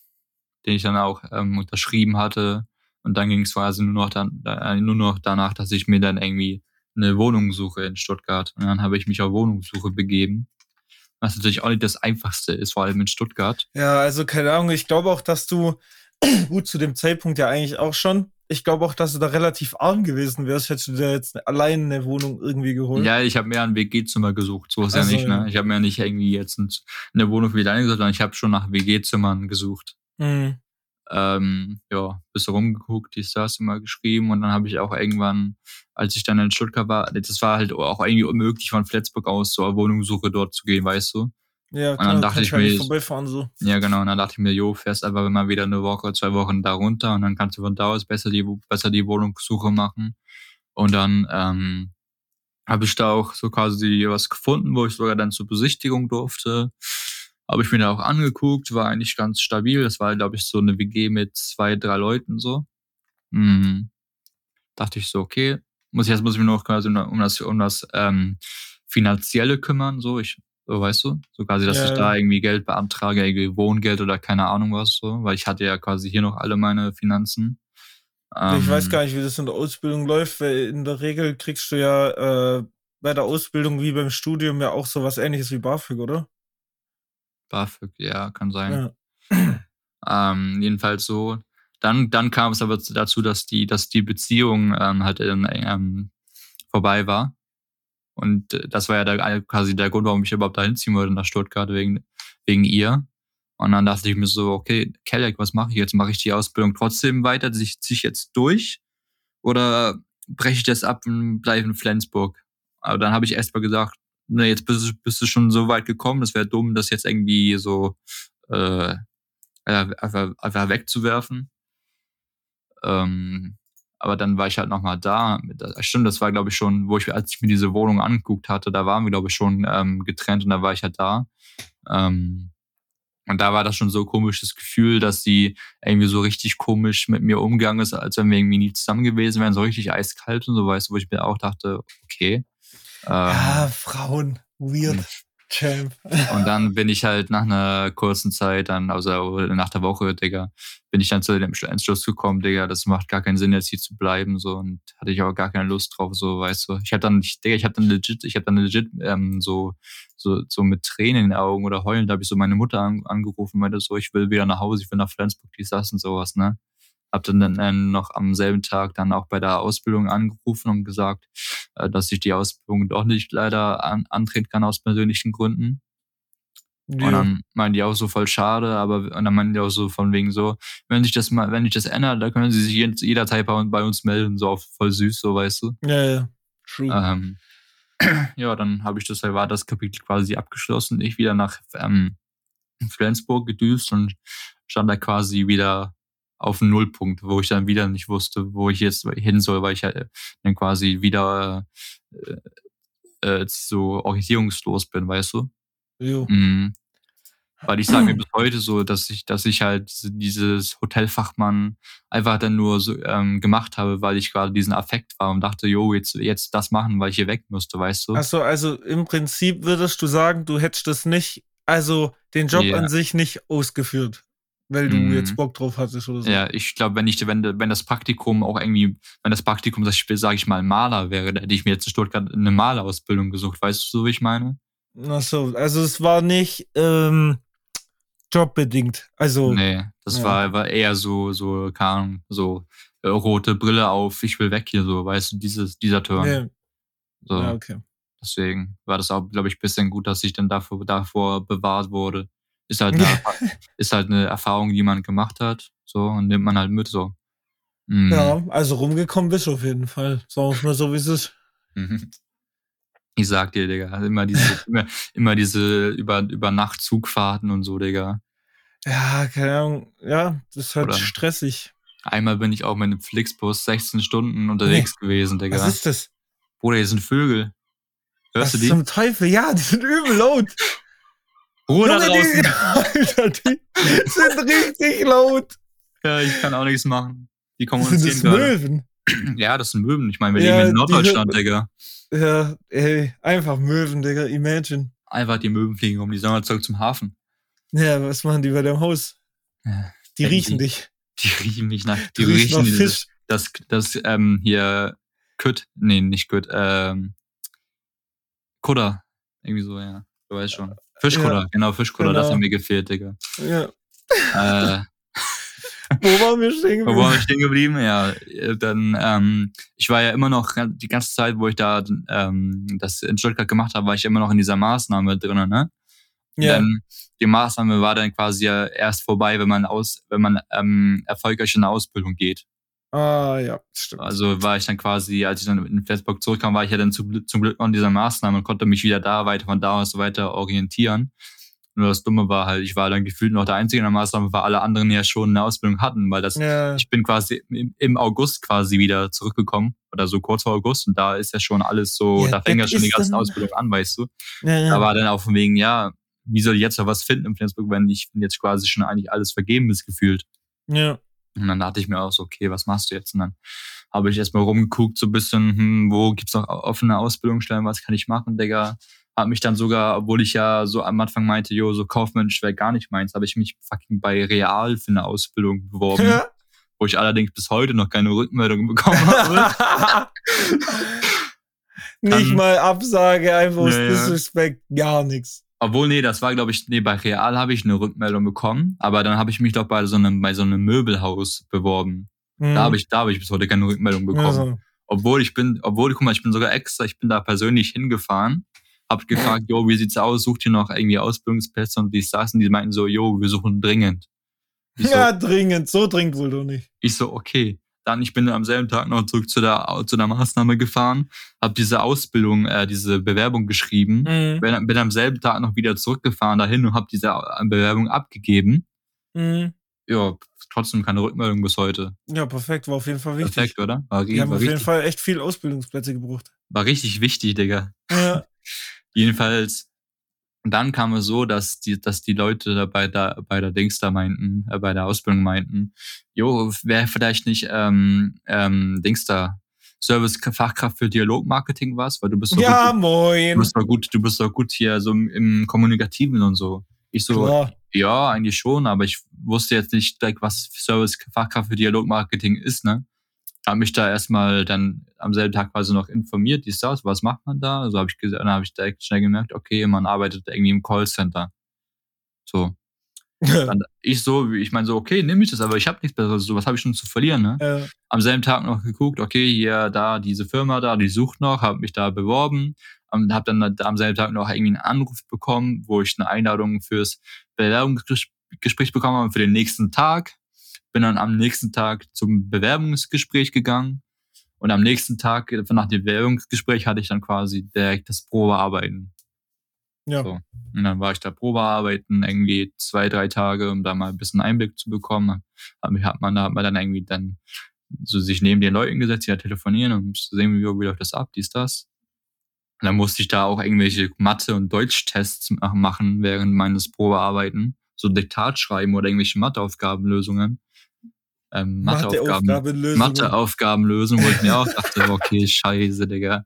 den ich dann auch ähm, unterschrieben hatte. Und dann ging es quasi nur noch, dann, äh, nur noch danach, dass ich mir dann irgendwie eine Wohnung suche in Stuttgart. Und dann habe ich mich auf Wohnungssuche begeben. Was natürlich auch nicht das Einfachste ist, vor allem in Stuttgart. Ja, also keine Ahnung, ich glaube auch, dass du gut zu dem Zeitpunkt ja eigentlich auch schon ich glaube auch, dass du da relativ arm gewesen wärst, hättest du dir jetzt allein eine Wohnung irgendwie geholt. Ja, ich habe mir ein WG-Zimmer gesucht, so ist also, ja nicht, ne? Ich habe mir ja nicht irgendwie jetzt eine Wohnung für deine gesucht, sondern ich habe schon nach WG-Zimmern gesucht. Mhm. Ähm, ja, bis rumgeguckt, die Stars immer geschrieben und dann habe ich auch irgendwann, als ich dann in Stuttgart war, das war halt auch irgendwie unmöglich von Flensburg aus zur Wohnungssuche dort zu gehen, weißt du? Ja, klar, und dann dachte ich mir, vorbeifahren, so. ja genau, und dann dachte ich mir, jo, fährst einfach immer wieder eine Woche, zwei Wochen da runter und dann kannst du von da aus besser die, besser die Wohnungssuche machen. Und dann ähm, habe ich da auch so quasi was gefunden, wo ich sogar dann zur Besichtigung durfte. Habe ich mir da auch angeguckt, war eigentlich ganz stabil. Das war, glaube ich, so eine WG mit zwei, drei Leuten so. Hm. Dachte ich so, okay, muss ich jetzt muss ich mich noch quasi um das, um das ähm, Finanzielle kümmern. So, ich so, weißt du? So quasi, dass ja, ich da irgendwie Geld beantrage, irgendwie Wohngeld oder keine Ahnung was, so, weil ich hatte ja quasi hier noch alle meine Finanzen. Ähm, ich weiß ähm, gar nicht, wie das in der Ausbildung läuft, weil in der Regel kriegst du ja äh, bei der Ausbildung wie beim Studium ja auch sowas ähnliches wie BAföG, oder? BAföG, ja, kann sein. Ja. Ähm, jedenfalls so. Dann, dann kam es aber dazu, dass die, dass die Beziehung ähm, halt ähm, vorbei war. Und äh, das war ja der, quasi der Grund, warum ich überhaupt da hinziehen wollte nach Stuttgart, wegen, wegen ihr. Und dann dachte ich mir so, okay, Kellek, was mache ich jetzt? Mache ich die Ausbildung trotzdem weiter? Ziehe ich jetzt durch? Oder breche ich das ab und bleibe in Flensburg? Aber dann habe ich erst mal gesagt, ne, jetzt bist du, bist du schon so weit gekommen, das wäre dumm, das jetzt irgendwie so äh, einfach, einfach wegzuwerfen. Ähm, aber dann war ich halt nochmal da. Stimmt, das war, glaube ich, schon, wo ich, als ich mir diese Wohnung angeguckt hatte, da waren wir, glaube ich, schon ähm, getrennt und da war ich halt da. Ähm, und da war das schon so ein komisches Gefühl, dass sie irgendwie so richtig komisch mit mir umgegangen ist, als wenn wir irgendwie nie zusammen gewesen wären, so richtig eiskalt und so, weißt du, wo ich mir auch dachte, okay. Ja, Frauen, weird. Hm. Champ. Und dann bin ich halt nach einer kurzen Zeit, dann, also nach der Woche, Digga, bin ich dann zu dem Entschluss gekommen, Digga, das macht gar keinen Sinn, jetzt hier zu bleiben, so, und hatte ich auch gar keine Lust drauf, so, weißt du. Ich hatte dann, ich, Digga, ich hatte dann legit, ich hatte dann legit, ähm, so, so, so mit Tränen in den Augen oder heulend, da habe ich so meine Mutter an, angerufen, meinte so, ich will wieder nach Hause, ich will nach Flensburg, die das und sowas, ne. Hab dann, dann noch am selben Tag dann auch bei der Ausbildung angerufen und gesagt, äh, dass ich die Ausbildung doch nicht leider an, antreten kann aus persönlichen Gründen. Ja. Und dann meinen die auch so voll schade, aber und dann meinen die auch so von wegen so, wenn sich das mal, wenn sich das ändert, dann können sie sich jederzeit bei, bei uns melden, so auf voll süß, so weißt du. Ja, ja. True. Ähm, ja, dann habe ich das, war das Kapitel quasi abgeschlossen. Ich wieder nach ähm, Flensburg gedüst und stand da quasi wieder auf einen Nullpunkt, wo ich dann wieder nicht wusste, wo ich jetzt hin soll, weil ich halt dann quasi wieder äh, äh, so orientierungslos bin, weißt du? Jo. Mhm. Weil ich sage mir bis heute so, dass ich, dass ich halt dieses Hotelfachmann einfach dann nur so ähm, gemacht habe, weil ich gerade diesen Affekt war und dachte, jo, jetzt, jetzt das machen, weil ich hier weg musste, weißt du? Achso, also im Prinzip würdest du sagen, du hättest das nicht, also den Job yeah. an sich nicht ausgeführt weil du mm. jetzt Bock drauf hattest oder so. Ja, ich glaube, wenn ich, wenn, wenn das Praktikum auch irgendwie, wenn das Praktikum, sage ich mal, Maler wäre, da hätte ich mir jetzt in Stuttgart eine Malerausbildung gesucht. Weißt du, so wie ich meine? Ach so, also es war nicht ähm, jobbedingt. Also. Nee, das ja. war, war eher so, so, kam, so äh, rote Brille auf, ich will weg hier, so, weißt du, dieses, dieser Turn. Nee. So. Ja, okay. Deswegen war das auch, glaube ich, bisschen gut, dass ich dann davor, davor bewahrt wurde. Ist halt, eine, ist halt eine Erfahrung, die man gemacht hat. So, und nimmt man halt mit so. Mhm. Ja, also rumgekommen bist du auf jeden Fall. Sagen wir mal so, wie es ist. Mhm. Ich sag dir, Digga, immer diese, immer, immer diese über, über Nacht Zugfahrten und so, Digga. Ja, keine Ahnung. Ja, das ist halt Oder- stressig. Einmal bin ich auch mit einem Flixbus 16 Stunden unterwegs gewesen, Digga. Was ist das? Bruder, hier sind Vögel. Hörst Was du die? zum Teufel? Ja, die sind übel laut. Ruhe da Junge, draußen. Die, Alter, die sind richtig laut. Ja, ich kann auch nichts machen. Die kommen uns Sind das. Möwen? Ja, das sind Möwen. Ich meine, wir Ja, leben in die Norddeutschland, Digga. Ja, ey, einfach Möwen, Digga. Imagine. Einfach die Möwen fliegen um, die sollen halt zurück zum Hafen. Ja, was machen die bei deinem Haus? Ja, Die riechen dich. Die riechen mich nach. Die Die riechen nach riechen Fisch. das, das, ähm, hier, Kütt, nee, nicht Kütt, ähm, Kutter. Irgendwie so, ja. Du weißt schon. Fischkutter, Ja, genau, Fischkutter, das genau. hat mir gefehlt, Digga. Ja. äh, Wo waren wir stehen wo war geblieben? ich stehen geblieben? Ja, äh, dann, ähm, ich war ja immer noch, die ganze Zeit, wo ich da ähm, das in Stuttgart gemacht habe, war ich immer noch in dieser Maßnahme drin, ne? Ja, Dann, die Maßnahme war dann quasi ja erst vorbei, wenn man aus, wenn man ähm, erfolgreich in eine Ausbildung geht. Ah, ja, stimmt. Also war ich dann quasi, als ich dann in Flensburg zurückkam, war ich ja dann zum, Glück- zum Glück in dieser Maßnahme und konnte mich wieder da weiter von da aus weiter orientieren. Nur das Dumme war halt, ich war dann gefühlt noch der Einzige in der Maßnahme, weil alle anderen ja schon eine Ausbildung hatten, weil das, ja, ich bin quasi im, im August quasi wieder zurückgekommen oder so kurz vor August und da ist ja schon alles so, Ja, da fängt ja schon die ganzen Ausbildungen an, weißt du. ja, ja. Da war dann auch von wegen, ja, wie soll ich jetzt noch was finden in Flensburg, wenn ich jetzt quasi schon eigentlich alles vergeben ist gefühlt. ja. Und dann dachte ich mir auch so, okay, was machst du jetzt? Und dann habe ich erstmal rumgeguckt, so ein bisschen, hm, wo gibt's noch offene Ausbildungsstellen, was kann ich machen, Digga? Hab mich dann sogar, obwohl ich ja so am Anfang meinte, jo, so Kaufmensch wäre gar nicht meins, habe ich mich fucking bei Real für eine Ausbildung beworben, wo ich allerdings bis heute noch keine Rückmeldung bekommen habe. Nicht mal Absage, einfach ja. Disrespect, gar nichts. Obwohl, nee, das war, glaube ich, nee, bei Real habe ich eine Rückmeldung bekommen, aber dann habe ich mich doch bei so einem, bei so einem Möbelhaus beworben. Hm. Da habe ich, da habe ich bis heute keine Rückmeldung bekommen. Also, Obwohl ich bin, obwohl, guck mal, ich bin sogar extra, ich bin da persönlich hingefahren, hab gefragt, jo, wie sieht's aus, sucht ihr noch irgendwie Ausbildungsplätze und die saßen, die meinten so, jo, wir suchen dringend. So, ja, dringend, so dringend wohl doch nicht. ich so, okay. Dann, ich bin am selben Tag noch zurück zu der, zu der Maßnahme gefahren, hab diese Ausbildung, äh, diese Bewerbung geschrieben, Mhm. bin, bin am selben Tag noch wieder zurückgefahren dahin und hab diese äh, Bewerbung abgegeben. Mhm. Ja, trotzdem keine Rückmeldung bis heute. Ja, perfekt, war auf jeden Fall wichtig. Perfekt, oder? War, Die haben war, auf jeden Fall echt viel Ausbildungsplätze gebraucht. war richtig wichtig, Digga. Ja. Jedenfalls, dann kam es so, dass die, dass die Leute da bei der, bei der Dings da meinten, äh, bei der Ausbildung meinten, jo, wäre vielleicht nicht ähm, ähm, Dings da, Service-Fachkraft für Dialogmarketing was, weil du bist so ja, gut, du moin. bist doch gut, du bist doch gut hier so im, im Kommunikativen und so. Ich so, Klar. ja, eigentlich schon, aber ich wusste jetzt nicht direkt, was Service-Fachkraft für Dialogmarketing ist, ne? Hab mich da erstmal dann am selben Tag quasi noch informiert, dies, das, was macht man da? Also habe ich gesagt, dann habe ich direkt schnell gemerkt, okay, man arbeitet irgendwie im Callcenter. So. Dann ich so, ich meine so, okay, nehme ich das, aber ich habe nichts Besseres, so was habe ich schon zu verlieren, ne? Ja. Am selben Tag noch geguckt, okay, hier, da, diese Firma da, die sucht noch, habe mich da beworben, und habe dann da am selben Tag noch irgendwie einen Anruf bekommen, wo ich eine Einladung fürs Bewerbungsgespräch bekommen habe für den nächsten Tag. Bin dann am nächsten Tag zum Bewerbungsgespräch gegangen und am nächsten Tag nach dem Bewerbungsgespräch hatte ich dann quasi direkt das Probearbeiten. ja. So. Und dann war ich da Probearbeiten, irgendwie zwei, drei Tage, um da mal ein bisschen Einblick zu bekommen. Hat, hat man da hat man dann irgendwie dann so sich neben den Leuten gesetzt, die da telefonieren, zu sehen, wie, wie läuft das ab, dies, das. Und dann musste ich da auch irgendwelche Mathe- und Deutschtests mach- machen während meines Probearbeiten. So Diktat schreiben oder irgendwelche Matheaufgabenlösungen. Ähm, Matheaufgaben, Matheaufgabenlösung. Matheaufgabenlösung, wo ich mir auch dachte, okay, scheiße, Digga.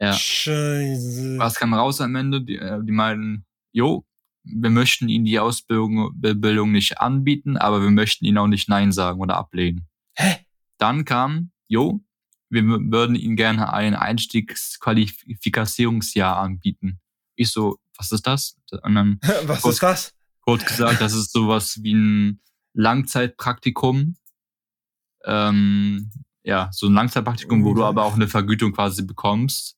Ja. Scheiße. Was kam raus am Ende? Die, äh, die meinten, jo, wir möchten Ihnen die Ausbildung Bildung nicht anbieten, aber wir möchten Ihnen auch nicht Nein sagen oder ablehnen. Hä? Dann kam, jo, wir würden Ihnen gerne ein Einstiegsqualifikationsjahr anbieten. Ich so, was ist das? Und dann Was ist das? kurz gesagt, das ist sowas wie ein Langzeitpraktikum. Ähm, ja, so ein Langzeitpraktikum, wo du aber auch eine Vergütung quasi bekommst.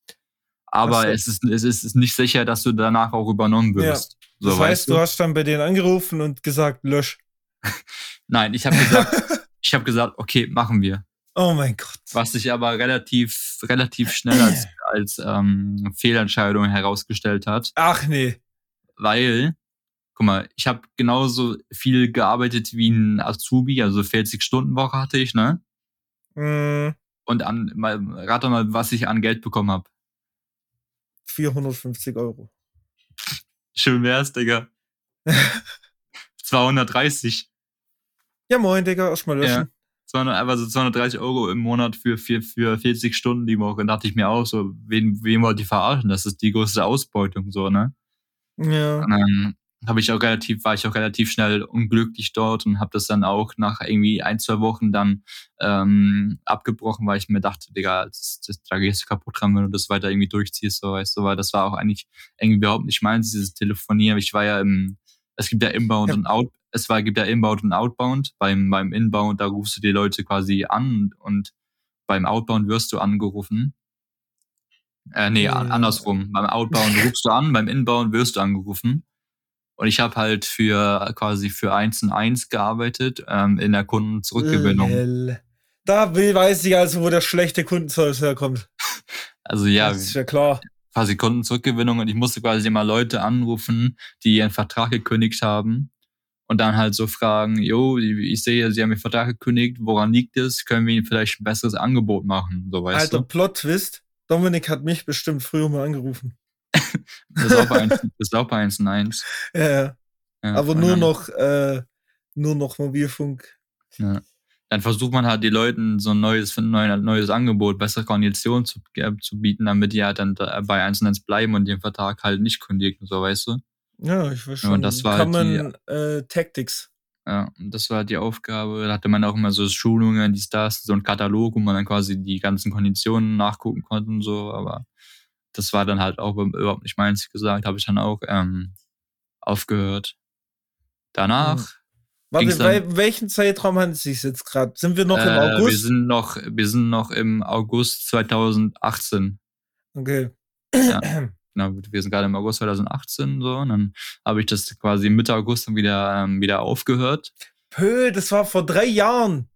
Aber es, ist, es ist nicht sicher, dass du danach auch übernommen wirst. So, Das weißt heißt, du hast dann bei denen angerufen und gesagt, lösch. Nein, ich habe gesagt, ich habe gesagt, okay, machen wir. Oh mein Gott. Was sich aber relativ, relativ schnell als, als ähm, Fehlentscheidung herausgestellt hat. Ach nee. Weil, guck mal, ich habe genauso viel gearbeitet wie ein Azubi, also 40-Stunden-Woche hatte ich, ne? Mm, Und an, mal, rate mal, was ich an Geld bekommen habe. 450 Euro. Schön wär's, Digga. 230. Ja, moin, Digga, erstmal löschen. Ja. 200, einfach so 230 Euro im Monat für, für, für 40 Stunden die Woche. Da dachte ich mir auch so, wen, wen wollt ihr verarschen? Das ist die größte Ausbeutung, so, ne? Ja. Und dann habe ich auch relativ, war ich auch relativ schnell unglücklich dort und habe das dann auch nach irgendwie ein, zwei Wochen dann ähm, abgebrochen, weil ich mir dachte, Digga, das, das, da gehst du kaputt dran, wenn du das weiter irgendwie durchziehst, so weißt du, weil das war auch eigentlich irgendwie überhaupt nicht meins, dieses Telefonieren. Ich war ja im, es gibt ja Inbound Ja. und Out, es war, gibt ja Inbound und Outbound. Beim, beim Inbound, da rufst du die Leute quasi an und beim Outbound wirst du angerufen. Äh, nee, Ja. andersrum. Beim Outbound rufst du an, beim Inbound wirst du angerufen. Und ich habe halt für quasi für 1 und 1 gearbeitet ähm, in der Kundenzurückgewinnung. Lel. Da weiß ich also, wo der schlechte Kundenservice herkommt. Also ja, das ist ja klar. quasi Kundenzurückgewinnung und ich musste quasi immer Leute anrufen, die ihren Vertrag gekündigt haben und dann halt so fragen, jo, ich sehe, Sie haben Ihren Vertrag gekündigt, woran liegt es? Können wir Ihnen vielleicht ein besseres Angebot machen? So weißt Alter, du. Plot-Twist. Dominik hat mich bestimmt früher mal angerufen. Das ist auch bei 1, das ist auch bei 1 und 1. Ja, ja. Ja, Aber und nur noch, äh, nur noch Mobilfunk. Ja. Dann versucht man halt die Leuten so ein neues, ein neues, Angebot, bessere Konditionen zu, äh, zu bieten, damit die halt dann da bei 1 und 1 bleiben und den Vertrag halt nicht kündigen, so weißt du. Ja, ich Ja, schon. und das war halt Common äh, Tactics. Ja, und das war halt die Aufgabe. Da hatte man auch immer so Schulungen, die Stars, so ein Katalog, wo man dann quasi die ganzen Konditionen nachgucken konnte und so. Aber das war dann halt auch überhaupt nicht meins gesagt. Habe ich dann auch ähm, aufgehört. Danach. Warte, Ging's dann- bei welchen Zeitraum handelt es sich jetzt gerade? Sind wir noch im äh, Wir August? sind noch, wir sind noch im August 2018. Okay. Ja. Genau, wir sind gerade im August 2018 so. Und dann habe ich das quasi Mitte August dann wieder, ähm, wieder aufgehört. Pö, das war vor drei Jahren.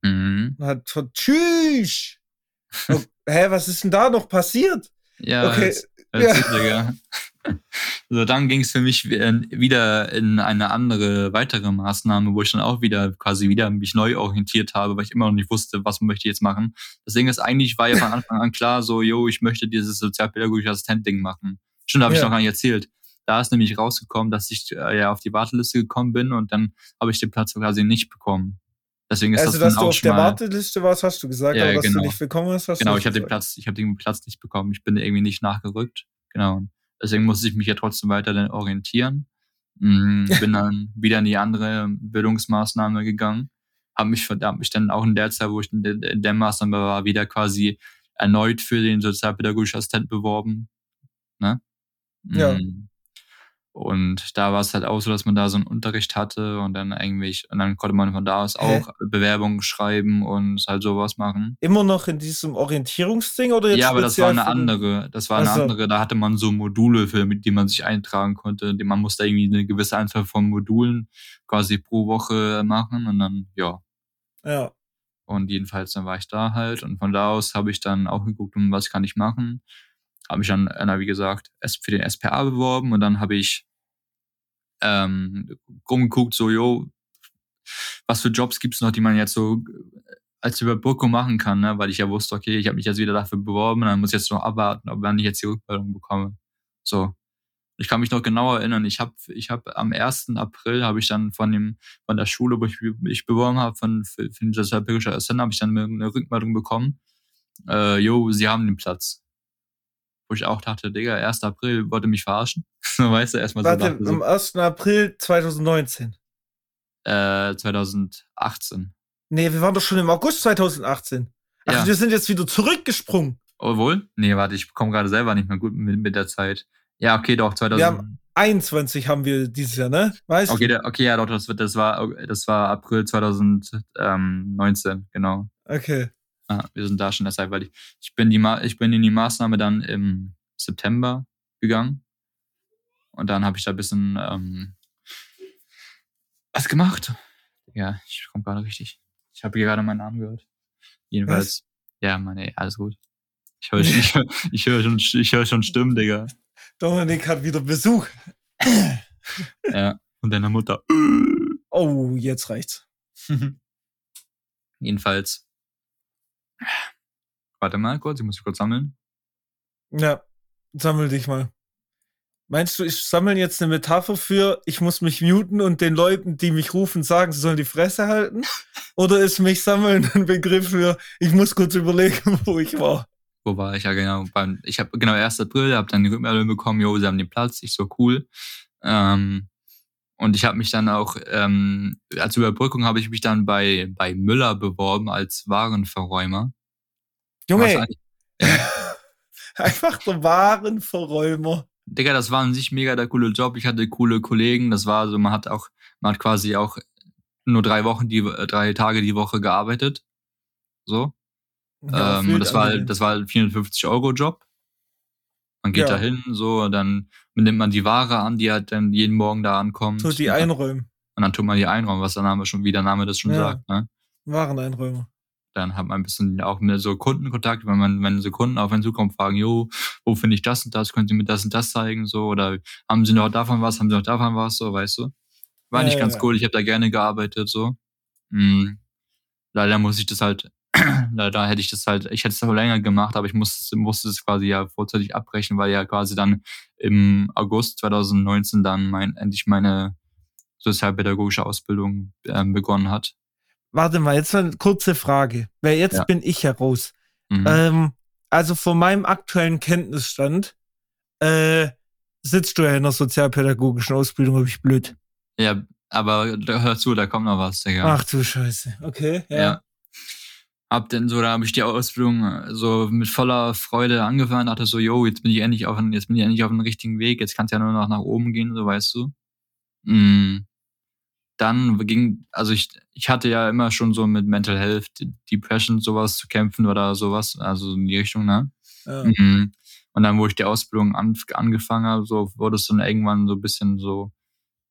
Mhm. Hat vor Tschüss. Oh, hä, was ist denn da noch passiert? Ja, Okay, das- das ist Digga. So, dann ging es für mich wie- wieder in eine andere, weitere Maßnahme, wo ich dann auch wieder quasi wieder mich neu orientiert habe, weil ich immer noch nicht wusste, was möchte ich jetzt machen. Deswegen ist eigentlich, war ja von Anfang an klar, so, yo, ich möchte dieses sozialpädagogische Assistent-Ding machen. Stimmt, habe ich Ja. noch gar nicht erzählt. Da ist nämlich rausgekommen, dass ich äh, ja auf die Warteliste gekommen bin und dann habe ich den Platz quasi nicht bekommen. Deswegen ist Also, das dass du auf der Warteliste warst, hast du gesagt, Ja, aber dass genau. du nicht bekommen hast, hast Genau, du ich habe den. Platz, ich habe den Platz nicht bekommen. Ich bin irgendwie nicht nachgerückt. Genau. Deswegen musste ich mich ja trotzdem weiter dann orientieren. Mm, Bin dann wieder in die andere Bildungsmaßnahme gegangen. Habe mich, hab mich dann auch in der Zeit, wo ich in der, in der Maßnahme war, wieder quasi erneut für den sozialpädagogischen Assistent beworben. Ne? Ja. Und da war es halt auch so, dass man da so einen Unterricht hatte und dann eigentlich, und dann konnte man von da aus Hä? auch Bewerbungen schreiben und halt sowas machen. Immer noch in diesem Orientierungsding oder jetzt Ja, aber das war eine andere. Das war eine Ach so. andere. Da hatte man so Module, für mit die man sich eintragen konnte. Man musste irgendwie eine gewisse Anzahl von Modulen quasi pro Woche machen und dann, ja. Ja. Und jedenfalls dann war ich da halt und von da aus habe ich dann auch geguckt, um was kann ich machen. Habe mich dann, äh, wie gesagt, für den SPA beworben und dann habe ich ähm, rumgeguckt, so, jo, was für Jobs gibt's noch, die man jetzt so äh, als Überbrückung machen kann, ne? weil ich ja wusste, okay, ich habe mich jetzt wieder dafür beworben, dann muss ich jetzt noch abwarten, ob wann ich jetzt die Rückmeldung bekomme. So. Ich kann mich noch genau erinnern, ich habe ich hab am 1. April habe ich dann von dem von der Schule, wo ich mich beworben habe, von für, für den sozialpädagogischen Assistent, habe ich dann eine Rückmeldung bekommen. Äh, jo, sie haben den Platz. Wo ich auch dachte, Digga, 1. April wollte mich verarschen. weißt du, erstmal so, Warte, so am 1. April 2019. äh, 2018. Nee, wir waren doch schon im August 2018. Ach, Ja. wir sind jetzt wieder zurückgesprungen. Obwohl? Nee, warte, ich komme gerade selber nicht mehr gut mit, mit der Zeit. Ja, okay, doch, 2000. Wir haben 21 haben wir dieses Jahr, ne? Weißt okay, du? okay, ja, doch, das, das, war, das war April 2019, genau. Okay. Ja, wir sind da schon deshalb, weil ich, ich bin die ich bin in die Maßnahme dann im September gegangen. Und dann habe ich da ein bisschen ähm, was gemacht. Ja, ich komme gerade richtig. Ich habe hier gerade meinen Namen gehört. Jedenfalls, ja, Mann, ey, alles gut. Ich höre ich, hör, ich hör schon, ich hör schon Stimmen, Digga. Dominik hat wieder Besuch. Ja, von deiner Mutter. Oh, jetzt reicht's. Jedenfalls. Warte mal kurz, ich muss mich kurz sammeln. Ja, sammel dich mal. Meinst du, ich sammle jetzt eine Metapher für, ich muss mich muten und den Leuten, die mich rufen, sagen, sie sollen die Fresse halten? Oder ist mich sammeln ein Begriff für, ich muss kurz überlegen, wo ich war? Wo war ich ja genau? Beim, ich habe genau 1. April, habe dann die Rückmeldung bekommen, jo, sie haben den Platz, ich so cool. Ähm, und ich habe mich dann auch, ähm, als Überbrückung habe ich mich dann bei, bei Müller beworben als Warenverräumer. Junge! Einfach der Warenverräumer. Digga, das war an sich mega der coole Job. Ich hatte coole Kollegen. Das war so, man hat auch, man hat quasi auch nur drei Wochen, die, drei Tage die Woche gearbeitet. So. Ja, ähm, das war, das war ein 450 Euro Job. Man geht ja. da hin, so, dann nimmt man die Ware an, die halt dann jeden Morgen da ankommt. Tut die einräumen. Und dann tut man die einräumen, was der Name schon, wie der Name das schon ja. sagt, ne? Wareneinräumer. Dann hat man ein bisschen auch mit so Kundenkontakt, wenn man, wenn so Kunden auf einen zukommen, fragen, jo, wo finde ich das und das, können Sie mir das und das zeigen, so, oder haben Sie noch davon was, haben Sie noch davon was, so, weißt du? War nicht ganz cool, ich habe da gerne gearbeitet, so. Hm. Leider muss ich das halt da hätte ich das halt, ich hätte es noch länger gemacht, aber ich musste, musste es quasi ja vorzeitig abbrechen, weil ja quasi dann im August 2019 dann mein, endlich meine sozialpädagogische Ausbildung ähm, begonnen hat. Warte mal, jetzt eine kurze Frage, weil jetzt ja. bin ich heraus. Mhm. Ähm, also von meinem aktuellen Kenntnisstand äh, sitzt du ja in der sozialpädagogischen Ausbildung, habe ich blöd. Ja, aber hör zu, da kommt noch was, Digga. Ach du Scheiße, okay, ja. ja hab dann so, da habe ich die Ausbildung äh, so mit voller Freude angefangen, dachte so, yo, jetzt bin ich endlich auf, jetzt bin ich endlich auf dem richtigen Weg, jetzt kann es ja nur noch nach oben gehen, so weißt du. Mm. Dann ging, also ich, ich hatte ja immer schon so mit Mental Health, Depression, sowas zu kämpfen oder sowas, also in die Richtung, ne? Ja. Mhm. Und dann, wo ich die Ausbildung an, angefangen habe, so wurde es dann irgendwann so ein bisschen so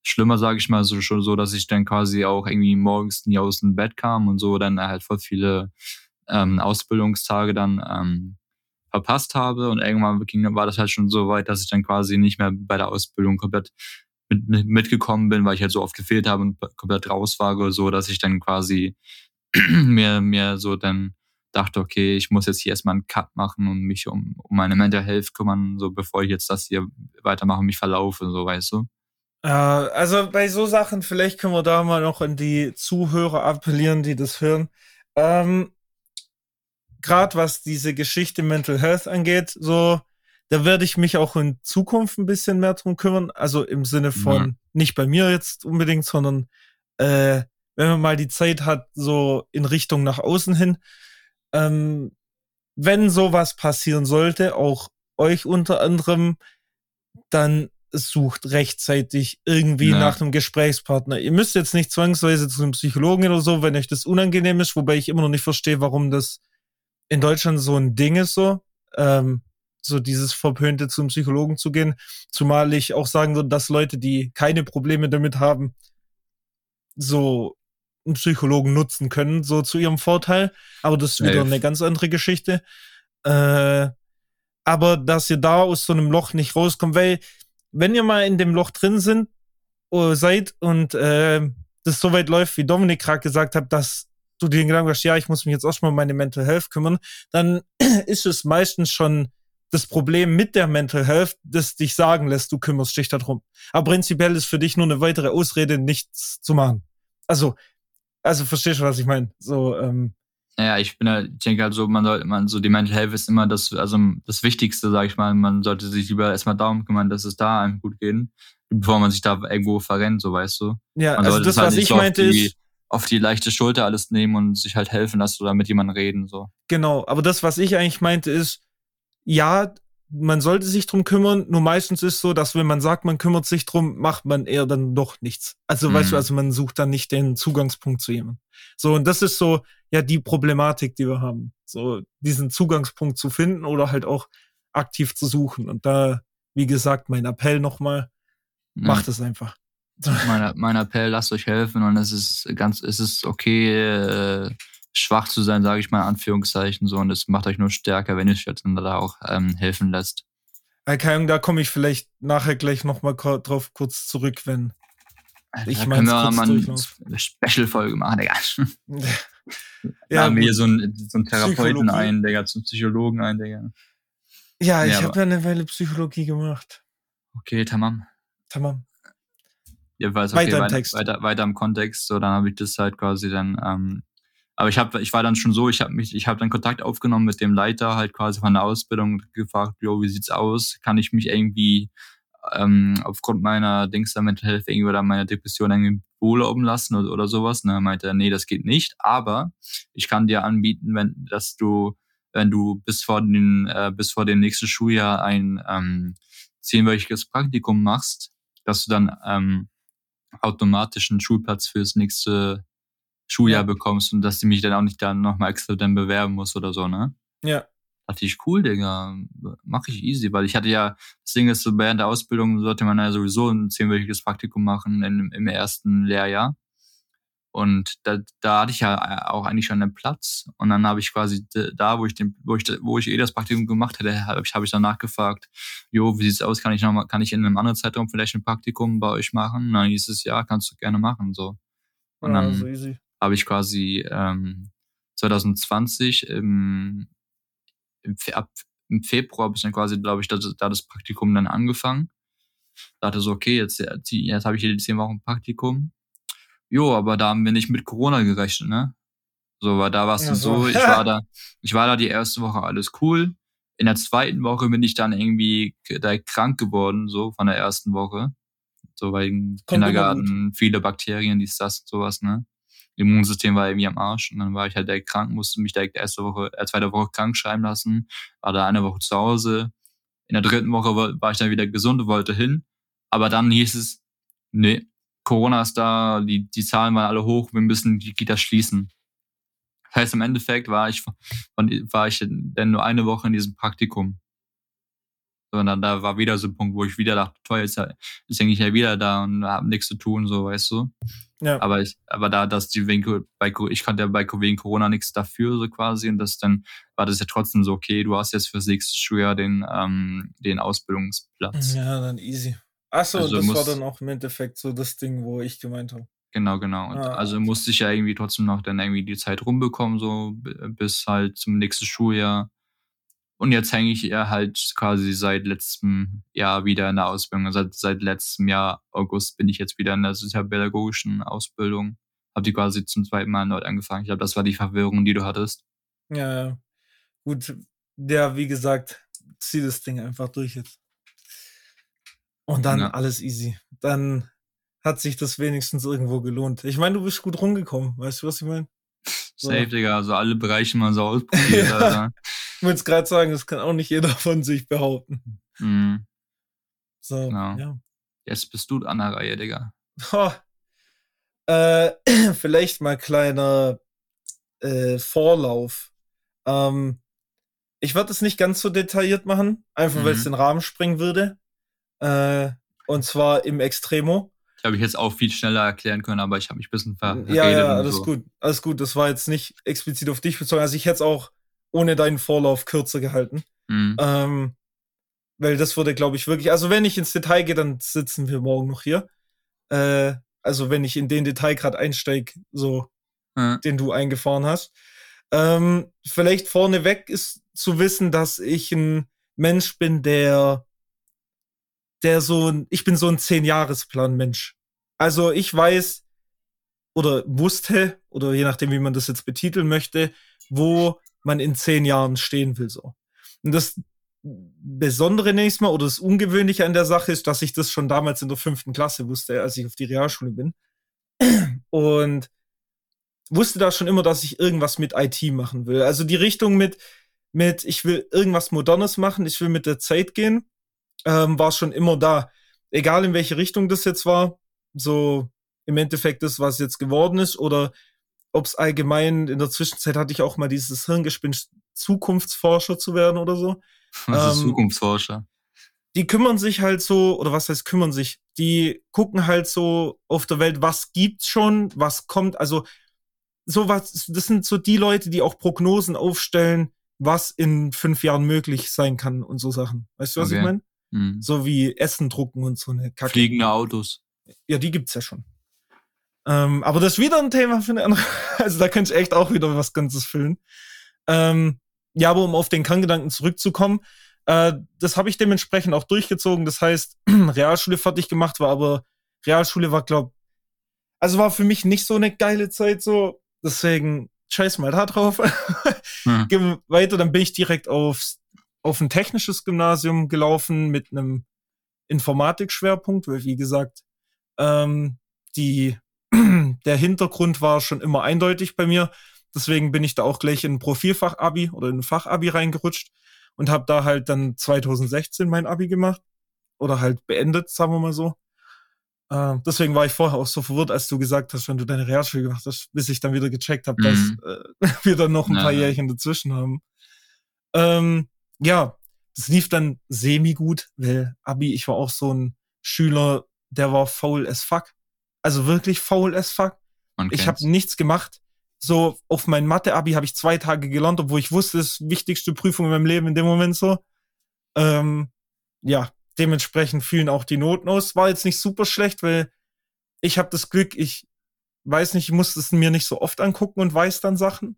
schlimmer, sage ich mal, so schon so, dass ich dann quasi auch irgendwie morgens nie aus dem Bett kam und so dann halt voll viele ähm, Ausbildungstage dann ähm, verpasst habe und irgendwann ging, war das halt schon so weit, dass ich dann quasi nicht mehr bei der Ausbildung komplett mit, mit, mitgekommen bin, weil ich halt so oft gefehlt habe und komplett raus war oder so, dass ich dann quasi mir, mir so dann dachte, okay, ich muss jetzt hier erstmal einen Cut machen und mich um, um meine Mental Health kümmern, so bevor ich jetzt das hier weitermache und mich verlaufe, so weißt du. Äh, also bei so Sachen, vielleicht können wir da mal noch an die Zuhörer appellieren, die das hören. Ähm, Gerade was diese Geschichte Mental Health angeht, so, da werde ich mich auch in Zukunft ein bisschen mehr drum kümmern. Also im Sinne von, mhm. nicht bei mir jetzt unbedingt, sondern äh, wenn man mal die Zeit hat, so in Richtung nach außen hin. Ähm, wenn sowas passieren sollte, auch euch unter anderem, dann sucht rechtzeitig irgendwie ja. nach einem Gesprächspartner. Ihr müsst jetzt nicht zwangsweise zu einem Psychologen oder so, wenn euch das unangenehm ist, wobei ich immer noch nicht verstehe, warum das in Deutschland so ein Ding ist, so, ähm, so dieses Verpönte zum Psychologen zu gehen. Zumal ich auch sagen würde, dass Leute, die keine Probleme damit haben, so einen Psychologen nutzen können, so zu ihrem Vorteil. Aber das ist wieder Elf. eine ganz andere Geschichte. Äh, aber dass ihr da aus so einem Loch nicht rauskommt, weil wenn ihr mal in dem Loch drin sind, uh, seid und äh, das so weit läuft, wie Dominik gerade gesagt hat, dass du dir den Gedanken hast, ja, ich muss mich jetzt erstmal um meine Mental Health kümmern, dann ist es meistens schon das Problem mit der Mental Health, das dich sagen lässt, du kümmerst dich darum. Aber prinzipiell ist für dich nur eine weitere Ausrede, nichts zu machen. Also, also verstehst du, was ich meine? So, ähm, ja, ich bin halt, ich denke halt so, man sollte, man, so die Mental Health ist immer das, also das Wichtigste, sag ich mal. Man sollte sich lieber erstmal darum kümmern, dass es da einem gut geht, bevor man sich da irgendwo verrennt, so weißt du. Ja, man also das, halt was ich so meinte, auf die, ist. Auf die leichte Schulter alles nehmen und sich halt helfen lassen oder mit jemandem reden, so. Genau, aber das, was ich eigentlich meinte, ist, ja, man sollte sich drum kümmern, nur meistens ist so, dass wenn man sagt, man kümmert sich drum, macht man eher dann doch nichts. Also, mhm. weißt du, also man sucht dann nicht den Zugangspunkt zu jemandem. So, und das ist so, ja, die Problematik, die wir haben. So, diesen Zugangspunkt zu finden oder halt auch aktiv zu suchen. Und da, wie gesagt, mein Appell nochmal, ja. macht es einfach. Mein, mein Appell, lasst euch helfen und es ist ganz, es ist okay, äh, schwach zu sein, sage ich mal in Anführungszeichen so. Und es macht euch nur stärker, wenn ihr euch jetzt da auch ähm, helfen lässt. Keine Ahnung, da komme ich vielleicht nachher gleich nochmal drauf kurz zurück, wenn ich da können wir mal eine Special-Folge machen, Digga. ja, haben wir hier so einen, so einen Therapeuten ein, Digga, zum Psychologen ein, Digga. Ja, ich ja, habe ja eine Weile Psychologie gemacht. Okay, tamam. Tamam. Jedenfalls, okay, weiter, im weiter, Text. Weiter, weiter im Kontext, so, dann habe ich das halt quasi dann, ähm, aber ich habe, ich war dann schon so, ich habe mich, ich habe dann Kontakt aufgenommen mit dem Leiter halt quasi von der Ausbildung gefragt, jo, wie sieht's aus? Kann ich mich irgendwie ähm, aufgrund meiner Dings der Mental Health irgendwie oder meiner Depression irgendwie beurlauben lassen oder, oder sowas? Dann meinte er, nee, das geht nicht, aber ich kann dir anbieten, wenn, dass du, wenn du bis vor den, äh, bis vor dem nächsten Schuljahr ein ähm, zehnwöchiges Praktikum machst, dass du dann ähm, automatisch einen Schulplatz fürs nächste Schuljahr ja. bekommst und dass du mich dann auch nicht dann nochmal extra dann bewerben musst oder so, ne? Ja. Dachte ich, cool, Digga, mach ich easy, weil ich hatte ja, das Ding ist so, während der Ausbildung sollte man ja sowieso ein zehnwöchiges Praktikum machen in, im ersten Lehrjahr. Und da, da hatte ich ja auch eigentlich schon einen Platz. Und dann habe ich quasi da, wo ich den, wo ich, wo ich eh das Praktikum gemacht hätte, habe ich, hab ich danach gefragt, jo, wie sieht's aus? Kann ich noch mal, kann ich in einem anderen Zeitraum vielleicht ein Praktikum bei euch machen? Und dann hieß es, ja, kannst du gerne machen, so. Und ja, dann so habe ich quasi ähm, 2020 im, im, ab, im Februar habe ich dann quasi, glaube ich, da, da das Praktikum dann angefangen. Dachte so, okay, jetzt, jetzt habe ich hier die zehn Wochen Praktikum Jo, aber da haben wir nicht mit Corona gerechnet, ne? So, weil da war es ja, so, ich war da, ich war da die erste Woche alles cool. In der zweiten Woche bin ich dann irgendwie direkt krank geworden, so von der ersten Woche. So wegen Kindergarten, viele Bakterien, dies, das, sowas, ne? Immunsystem war irgendwie am Arsch und dann war ich halt direkt krank, musste mich direkt erste Woche, äh, zweite Woche krank schreiben lassen, war da eine Woche zu Hause. In der dritten Woche war ich dann wieder gesund und wollte hin. Aber dann hieß es, nee, Corona ist da, die, die Zahlen waren alle hoch, wir müssen die Kita schließen. Das heißt, im Endeffekt war ich, war ich denn nur eine Woche in diesem Praktikum. Sondern da war wieder so ein Punkt, wo ich wieder dachte, toll, jetzt ist eigentlich ja wieder da und habe nichts zu tun, so, weißt du. Ja. Aber ich, aber da, dass die wegen, bei, ich konnte ja bei wegen Corona nichts dafür, so quasi, und das dann war das ja trotzdem so, okay, du hast jetzt fürs nächste Schuljahr den, ähm, den Ausbildungsplatz. Ja, dann easy. Achso, also das war dann auch im Endeffekt so das Ding, wo ich gemeint habe. Genau, genau. Und ah, also okay. musste ich ja irgendwie trotzdem noch dann irgendwie die Zeit rumbekommen, so bis halt zum nächsten Schuljahr. Und jetzt hänge ich ja halt quasi seit letztem Jahr wieder in der Ausbildung. Seit, seit letztem Jahr, August, bin ich jetzt wieder in der sozialpädagogischen Ausbildung. Hab die quasi zum zweiten Mal neu angefangen. Ich glaube, das war die Verwirrung, die du hattest. Ja, gut. Ja, wie gesagt, zieh das Ding einfach durch jetzt. Und dann ja. alles easy. Dann hat sich das wenigstens irgendwo gelohnt. Ich meine, du bist gut rumgekommen. Weißt du, was ich meine? So. Safe, Digga. Also alle Bereiche mal so ausprobiert. ja. Ich würde gerade sagen, das kann auch nicht jeder von sich behaupten. Mhm. So, genau. ja. Jetzt bist du an der Reihe, Digga. Oh. Äh, vielleicht mal kleiner äh, Vorlauf. Ähm, ich würde es nicht ganz so detailliert machen, einfach mhm. weil es den Rahmen sprengen würde. Äh, und zwar im Extremo. Ich habe ich jetzt auch viel schneller erklären können, aber ich habe mich ein bisschen verredet. Ja, ja, alles so. gut. Alles gut. Das war jetzt nicht explizit auf dich bezogen. Also ich hätte es auch ohne deinen Vorlauf kürzer gehalten. Mhm. Ähm, weil das wurde, glaube ich, wirklich. Also wenn ich ins Detail gehe, dann sitzen wir morgen noch hier. Äh, also wenn ich in den Detail gerade einsteige, so mhm. den du eingefahren hast. Ähm, vielleicht vorneweg ist zu wissen, dass ich ein Mensch bin, der der so ein, ich bin so ein Zehn-Jahres-Plan-Mensch. Also ich weiß oder wusste, oder je nachdem, wie man das jetzt betiteln möchte, wo man in zehn Jahren stehen will, so. Und das Besondere nächstes Mal oder das Ungewöhnliche an der Sache ist, dass ich das schon damals in der fünften Klasse wusste, als ich auf die Realschule bin. Und wusste da schon immer, dass ich irgendwas mit IT machen will. Also die Richtung mit, mit, ich will irgendwas Modernes machen, ich will mit der Zeit gehen ähm, war schon immer da. Egal in welche Richtung das jetzt war, so im Endeffekt das, was jetzt geworden ist, oder ob es allgemein, in der Zwischenzeit hatte ich auch mal dieses Hirngespinst, Zukunftsforscher zu werden oder so. Was ist ähm, Zukunftsforscher? Die kümmern sich halt so, oder was heißt kümmern sich? Die gucken halt so auf der Welt, was gibt's schon, was kommt, also so was, das sind so die Leute, die auch Prognosen aufstellen, was in fünf Jahren möglich sein kann und so Sachen. Weißt du, was okay. ich meine? Mhm. So wie Essen drucken und so eine Kacke. Fliegende Autos. Ja, die gibt's ja schon. Ähm, aber das ist wieder ein Thema für eine andere. Also da könnte ich echt auch wieder was Ganzes füllen. Ähm, ja, aber um auf den Kerngedanken zurückzukommen, äh, das habe ich dementsprechend auch durchgezogen. Das heißt, Realschule fertig gemacht war, aber Realschule war, glaub, also war für mich nicht so eine geile Zeit so. Deswegen scheiß mal da drauf. hm. Gehen weiter, dann bin ich direkt aufs, auf ein technisches Gymnasium gelaufen mit einem Informatik-Schwerpunkt, weil wie gesagt, ähm, die, der Hintergrund war schon immer eindeutig bei mir. Deswegen bin ich da auch gleich in ein Profilfach-Abi oder in ein Fach-Abi reingerutscht und habe da halt dann 2016 mein Abi gemacht oder halt beendet, sagen wir mal so. Äh, deswegen war ich vorher auch so verwirrt, als du gesagt hast, wenn du deine Realschule gemacht hast, bis ich dann wieder gecheckt habe, mhm. dass äh, wir dann noch ein paar Jährchen dazwischen haben. Ähm, ja, das lief dann semi gut, weil Abi, ich war auch so ein Schüler, der war faul as fuck. Also wirklich faul as fuck. Ich habe nichts gemacht so auf mein Mathe-Abi habe ich zwei Tage gelernt, obwohl ich wusste, das ist die wichtigste Prüfung in meinem Leben in dem Moment so. Ähm, ja, dementsprechend fielen auch die Noten aus. War jetzt nicht super schlecht, weil ich habe das Glück, ich weiß nicht, ich muss es mir nicht so oft angucken und weiß dann Sachen.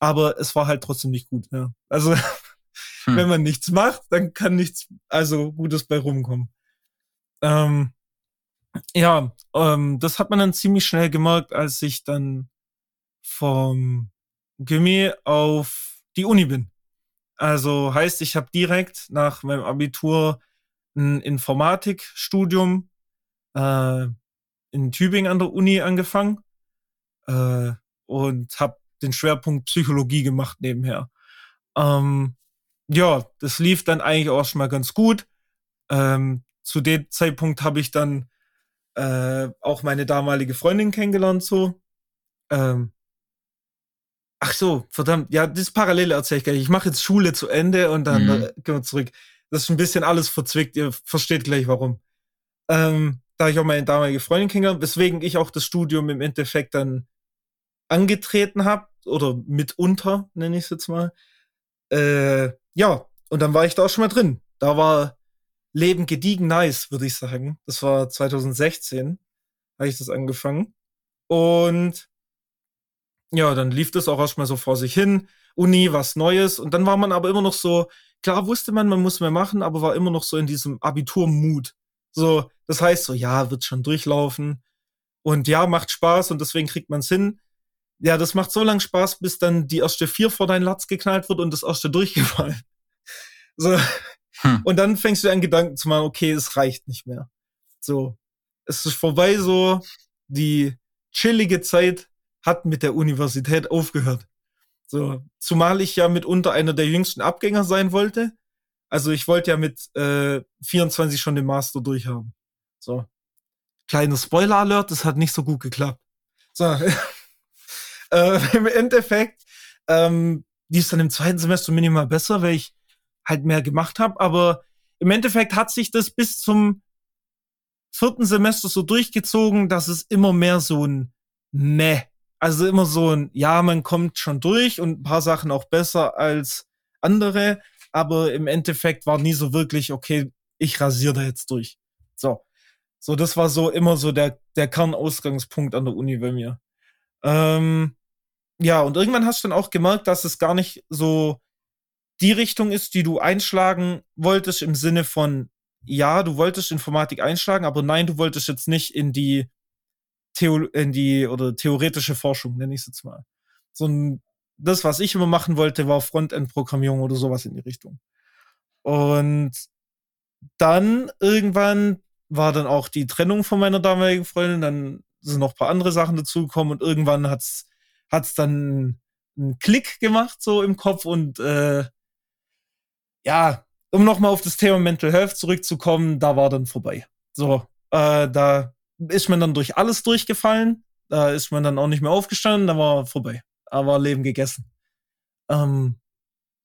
Aber es war halt trotzdem nicht gut. Ja. Also, hm. wenn man nichts macht, dann kann nichts, also Gutes bei rumkommen. Ähm, ja, ähm, das hat man dann ziemlich schnell gemerkt, als ich dann vom Gymi auf die Uni bin. Also heißt, ich habe direkt nach meinem Abitur ein Informatikstudium äh, in Tübingen an der Uni angefangen äh, und habe den Schwerpunkt Psychologie gemacht nebenher. Ähm, ja, das lief dann eigentlich auch schon mal ganz gut. Ähm, zu dem Zeitpunkt habe ich dann äh, auch meine damalige Freundin kennengelernt so. Ähm, Ach so, verdammt. Ja, das Parallele erzähle ich gleich. Ich mache jetzt Schule zu Ende und dann mhm. gehen wir zurück. Das ist ein bisschen alles verzwickt. Ihr versteht gleich warum. Ähm, da ich auch meine damalige Freundin kennengelernt, weswegen ich auch das Studium im Endeffekt dann angetreten habe oder mitunter, nenne ich es jetzt mal. Äh, ja, und dann war ich da auch schon mal drin. Da war Leben gediegen nice, würde ich sagen. Das war 2016, habe ich das angefangen. Und ja, dann lief das auch erstmal so vor sich hin. Uni, was Neues. Und dann war man aber immer noch so, klar wusste man, man muss mehr machen, aber war immer noch so in diesem Abitur-Mut. So, das heißt so, ja, wird schon durchlaufen. Und ja, macht Spaß und deswegen kriegt man's hin. Ja, das macht so lang Spaß, bis dann die erste vier vor deinen Latz geknallt wird und das erste durchgefallen. So. Hm. Und dann fängst du an Gedanken zu machen, okay, es reicht nicht mehr. So. Es ist vorbei, so die chillige Zeit hat mit der Universität aufgehört. So, zumal ich ja mitunter einer der jüngsten Abgänger sein wollte. Also ich wollte ja mit äh, 24 schon den Master durchhaben. So. Kleiner Spoiler-Alert, das hat nicht so gut geklappt. So. äh, Im Endeffekt, ähm, die ist dann im zweiten Semester minimal besser, weil ich halt mehr gemacht habe. Aber im Endeffekt hat sich das bis zum vierten Semester so durchgezogen, dass es immer mehr so ein Meh also immer so ein, ja, man kommt schon durch und ein paar Sachen auch besser als andere, aber im Endeffekt war nie so wirklich, okay, ich rasiere da jetzt durch. So. So, das war so immer so der, der Kernausgangspunkt an der Uni bei mir. Ähm, ja, und irgendwann hast du dann auch gemerkt, dass es gar nicht so die Richtung ist, die du einschlagen wolltest im Sinne von, ja, du wolltest Informatik einschlagen, aber nein, du wolltest jetzt nicht in die Theo in die oder theoretische Forschung, nenne ich es jetzt mal. So ein, das, was ich immer machen wollte, war Frontend-Programmierung oder sowas in die Richtung. Und dann irgendwann war dann auch die Trennung von meiner damaligen Freundin, dann sind noch ein paar andere Sachen dazugekommen und irgendwann hat's hat's dann einen Klick gemacht so im Kopf und äh, ja, um nochmal auf das Thema Mental Health zurückzukommen, da war dann vorbei. So, äh, da ist man dann durch alles durchgefallen. Da ist man dann auch nicht mehr aufgestanden, da war vorbei. Da war Leben gegessen. Ähm,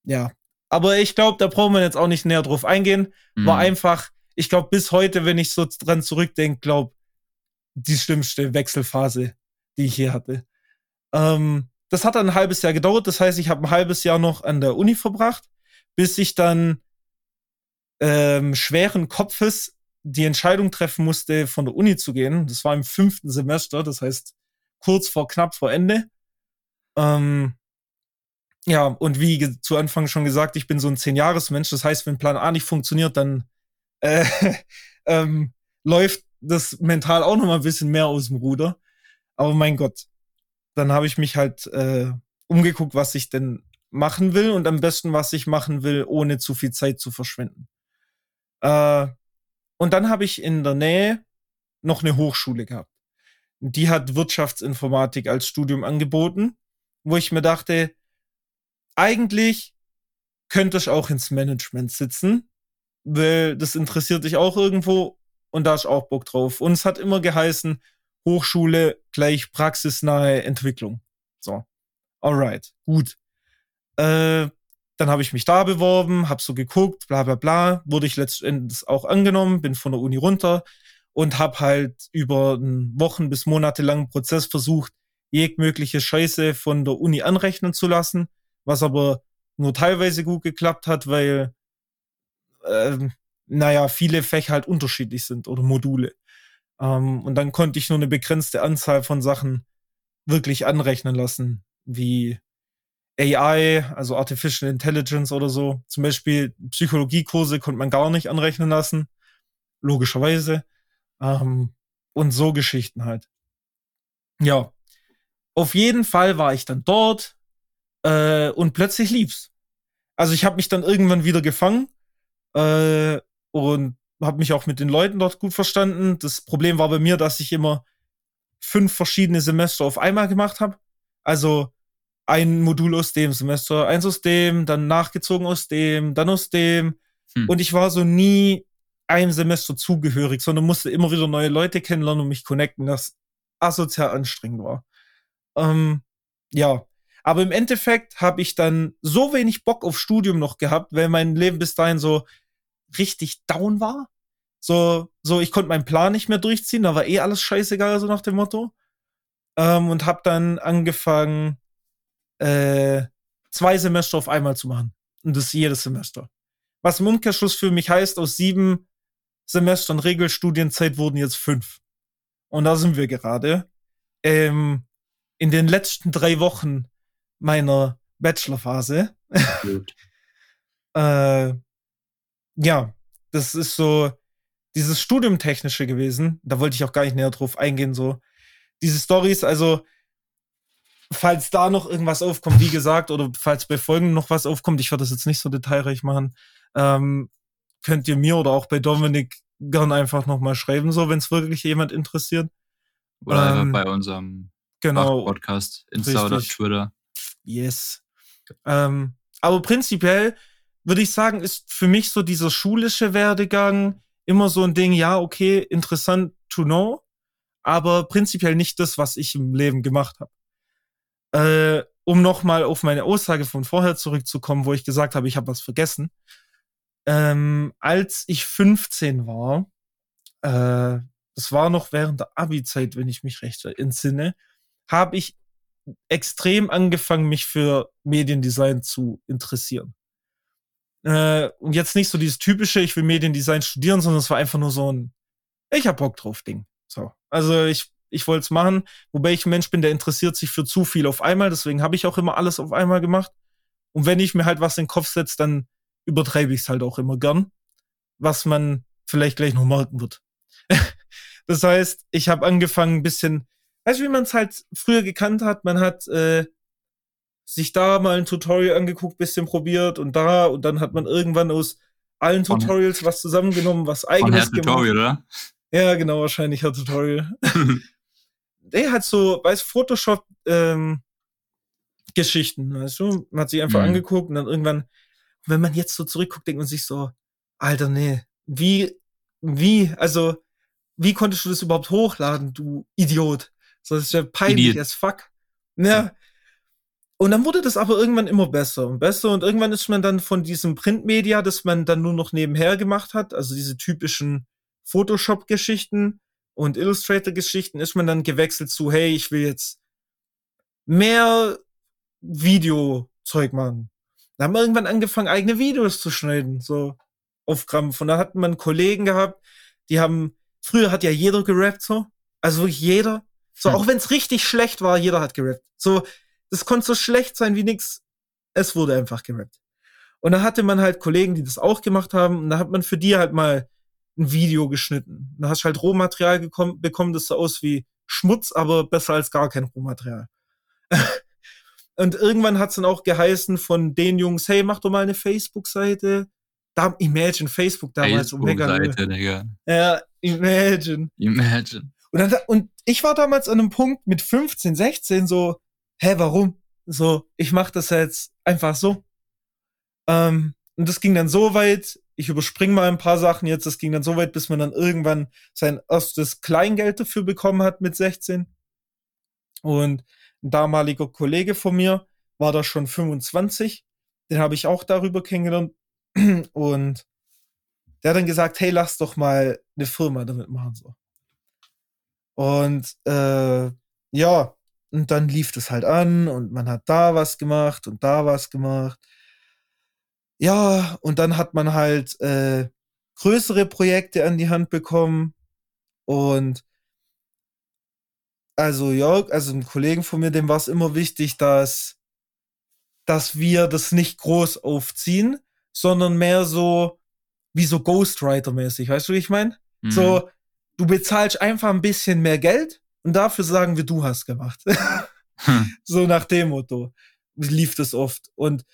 ja. Aber ich glaube, da brauchen wir jetzt auch nicht näher drauf eingehen. Mhm. War einfach, ich glaube, bis heute, wenn ich so dran zurückdenke, glaube die schlimmste Wechselphase, die ich hier hatte. Ähm, das hat dann ein halbes Jahr gedauert. Das heißt, ich habe ein halbes Jahr noch an der Uni verbracht, bis ich dann ähm, schweren Kopfes die Entscheidung treffen musste, von der Uni zu gehen. Das war im fünften Semester, das heißt kurz vor knapp vor Ende. Ähm, ja, und wie zu Anfang schon gesagt, ich bin so ein Zehn-Jahres-Mensch. Das heißt, wenn Plan A nicht funktioniert, dann äh, ähm, läuft das mental auch noch mal ein bisschen mehr aus dem Ruder. Aber mein Gott, dann habe ich mich halt äh, umgeguckt, was ich denn machen will und am besten, was ich machen will, ohne zu viel Zeit zu verschwenden. Äh, und dann habe ich in der Nähe noch eine Hochschule gehabt. Die hat Wirtschaftsinformatik als Studium angeboten, wo ich mir dachte, eigentlich könnte ich auch ins Management sitzen, weil das interessiert dich auch irgendwo und da ist auch Bock drauf. Und es hat immer geheißen, Hochschule gleich praxisnahe Entwicklung. So, alright, gut. Äh, dann habe ich mich da beworben, habe so geguckt, bla bla bla, wurde ich letztendlich auch angenommen, bin von der Uni runter und habe halt über einen Wochen bis Monate langen Prozess versucht, jegliche Scheiße von der Uni anrechnen zu lassen, was aber nur teilweise gut geklappt hat, weil, ähm, naja, viele Fächer halt unterschiedlich sind oder Module. Ähm, und dann konnte ich nur eine begrenzte Anzahl von Sachen wirklich anrechnen lassen, wie AI, also Artificial Intelligence oder so. Zum Beispiel Psychologiekurse konnte man gar nicht anrechnen lassen, logischerweise. Ähm, und so Geschichten halt. Ja, auf jeden Fall war ich dann dort äh, und plötzlich lief's. Also ich habe mich dann irgendwann wieder gefangen äh, und habe mich auch mit den Leuten dort gut verstanden. Das Problem war bei mir, dass ich immer fünf verschiedene Semester auf einmal gemacht habe. Also ein Modul aus dem Semester, eins aus dem, dann nachgezogen aus dem, dann aus dem. Hm. Und ich war so nie einem Semester zugehörig, sondern musste immer wieder neue Leute kennenlernen und mich connecten, das asozial anstrengend war. Ähm, ja, aber im Endeffekt habe ich dann so wenig Bock auf Studium noch gehabt, weil mein Leben bis dahin so richtig down war. So, so ich konnte meinen Plan nicht mehr durchziehen, da war eh alles scheißegal, so nach dem Motto. Ähm, und habe dann angefangen, äh, zwei Semester auf einmal zu machen. Und das jedes Semester. Was im Umkehrschluss für mich heißt, aus sieben Semestern Regelstudienzeit wurden jetzt fünf. Und da sind wir gerade. Ähm, in den letzten drei Wochen meiner Bachelorphase. äh, ja, das ist so dieses Studiumtechnische gewesen. Da wollte ich auch gar nicht näher drauf eingehen. So diese Stories, also falls da noch irgendwas aufkommt, wie gesagt, oder falls bei Folgen noch was aufkommt, ich werde das jetzt nicht so detailreich machen, ähm, könnt ihr mir oder auch bei Dominik gern einfach nochmal schreiben, so wenn es wirklich jemand interessiert. Oder ähm, bei unserem genau, Podcast, Insta oder Twitter. Yes. Ähm, aber prinzipiell würde ich sagen, ist für mich so dieser schulische Werdegang immer so ein Ding, ja, okay, interessant to know, aber prinzipiell nicht das, was ich im Leben gemacht habe. Äh, um nochmal auf meine Aussage von vorher zurückzukommen, wo ich gesagt habe, ich habe was vergessen. Ähm, als ich 15 war, äh, das war noch während der Abi-Zeit, wenn ich mich recht entsinne, habe ich extrem angefangen, mich für Mediendesign zu interessieren. Äh, und jetzt nicht so dieses typische, ich will Mediendesign studieren, sondern es war einfach nur so ein, ich hab Bock drauf Ding. So. Also ich ich wollte es machen, wobei ich ein Mensch bin, der interessiert sich für zu viel auf einmal, deswegen habe ich auch immer alles auf einmal gemacht. Und wenn ich mir halt was in den Kopf setze, dann übertreibe ich es halt auch immer gern, was man vielleicht gleich noch merken wird. das heißt, ich habe angefangen ein bisschen, weißt du, wie man es halt früher gekannt hat, man hat äh, sich da mal ein Tutorial angeguckt, bisschen probiert und da und dann hat man irgendwann aus allen Tutorials was zusammengenommen, was eigenes gemacht. Tutorial, oder? Ja, genau, wahrscheinlich ein Tutorial. der hat so, weißt Photoshop ähm, Geschichten, weißt du? Man hat sich einfach mhm. angeguckt und dann irgendwann, wenn man jetzt so zurückguckt, denkt man sich so, Alter, nee, wie, wie, also, wie konntest du das überhaupt hochladen, du Idiot? So, das ist ja peinlich Idiot. as fuck. Ja. Und dann wurde das aber irgendwann immer besser und besser und irgendwann ist man dann von diesem Printmedia, das man dann nur noch nebenher gemacht hat, also diese typischen Photoshop-Geschichten, und Illustrator-Geschichten ist man dann gewechselt zu, hey, ich will jetzt mehr Videozeug machen. Da haben wir irgendwann angefangen, eigene Videos zu schneiden, so auf Krampf. Und da hatten wir einen Kollegen gehabt, die haben, früher hat ja jeder gerappt, so. Also wirklich jeder. So, hm. auch wenn es richtig schlecht war, jeder hat gerappt. So, das konnte so schlecht sein wie nix. Es wurde einfach gerappt. Und da hatte man halt Kollegen, die das auch gemacht haben. Und da hat man für die halt mal ein Video geschnitten. Da hast du halt Rohmaterial gekommen, bekommen, das so aus wie Schmutz, aber besser als gar kein Rohmaterial. und irgendwann hat es dann auch geheißen von den Jungs, hey, mach doch mal eine Facebook-Seite. Da, Imagine Facebook damals. Facebook Seite, Digga. Ja, Imagine. Imagine. Und, dann, und ich war damals an einem Punkt mit 15, 16 so, hä, warum? So, ich mach das jetzt einfach so. Ähm, und das ging dann so weit, ich überspringe mal ein paar Sachen jetzt, das ging dann so weit, bis man dann irgendwann sein erstes Kleingeld dafür bekommen hat mit 16. Und ein damaliger Kollege von mir war da schon 25. Den habe ich auch darüber kennengelernt. Und der hat dann gesagt, hey, lass doch mal eine Firma damit machen. So. Und äh, ja, und dann lief das halt an und man hat da was gemacht und da was gemacht. Ja, und dann hat man halt äh, größere Projekte an die Hand bekommen. Und also ja, also ein Kollegen von mir, dem war es immer wichtig, dass, dass wir das nicht groß aufziehen, sondern mehr so wie so Ghostwriter-mäßig. Weißt du, wie ich meine? Mhm. So, du bezahlst einfach ein bisschen mehr Geld und dafür sagen wir, du hast gemacht. hm. So nach dem Motto lief das oft. Und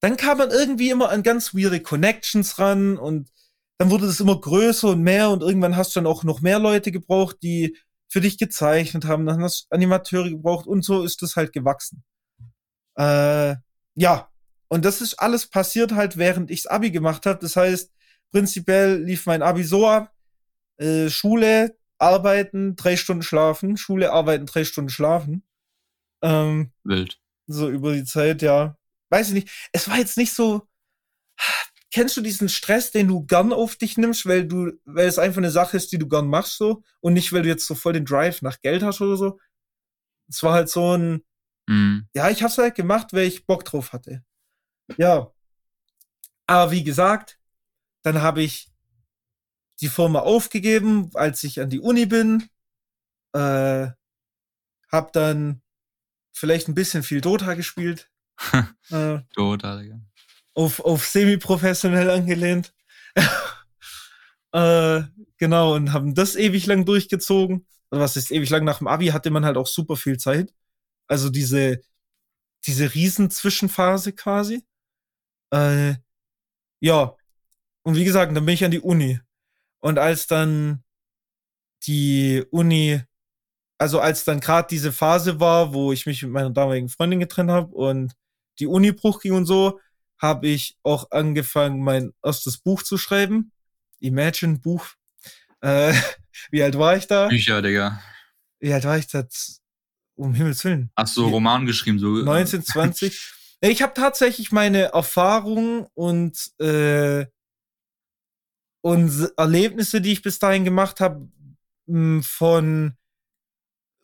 dann kam man irgendwie immer an ganz weirde Connections ran und dann wurde das immer größer und mehr und irgendwann hast du dann auch noch mehr Leute gebraucht, die für dich gezeichnet haben, dann hast du Animateure gebraucht und so ist das halt gewachsen. Äh, ja, und das ist alles passiert halt, während ichs Abi gemacht habe. Das heißt, prinzipiell lief mein Abi so ab, äh, Schule, arbeiten, drei Stunden schlafen, Schule, arbeiten, drei Stunden schlafen. Ähm, Wild. So über die Zeit, ja weiß ich nicht, es war jetzt nicht so. Kennst du diesen Stress, den du gern auf dich nimmst, weil du, weil es einfach eine Sache ist, die du gern machst so und nicht, weil du jetzt so voll den Drive nach Geld hast oder so? Es war halt so ein, mhm. ja, ich hab's halt gemacht, weil ich Bock drauf hatte. Ja. Aber wie gesagt, dann habe ich die Firma aufgegeben, als ich an die Uni bin. Äh, hab dann vielleicht ein bisschen viel Dota gespielt. Äh, Total. Auf, auf semi-professionell angelehnt. äh, genau, und haben das ewig lang durchgezogen. Also was ist ewig lang nach dem Abi hatte man halt auch super viel Zeit. Also diese, diese Riesenzwischenphase quasi. Äh, ja. Und wie gesagt, dann bin ich an die Uni. Und als dann die Uni, also als dann gerade diese Phase war, wo ich mich mit meiner damaligen Freundin getrennt habe und die Uni Bruch ging und so, habe ich auch angefangen, mein erstes Buch zu schreiben. Imagine Buch. Äh, wie alt war ich da? Bücher, Digga. Wie alt war ich da? Um Himmels Willen. Ach so, Roman geschrieben, so. 19, 20. ich habe tatsächlich meine Erfahrungen und, äh, und Erlebnisse, die ich bis dahin gemacht habe, von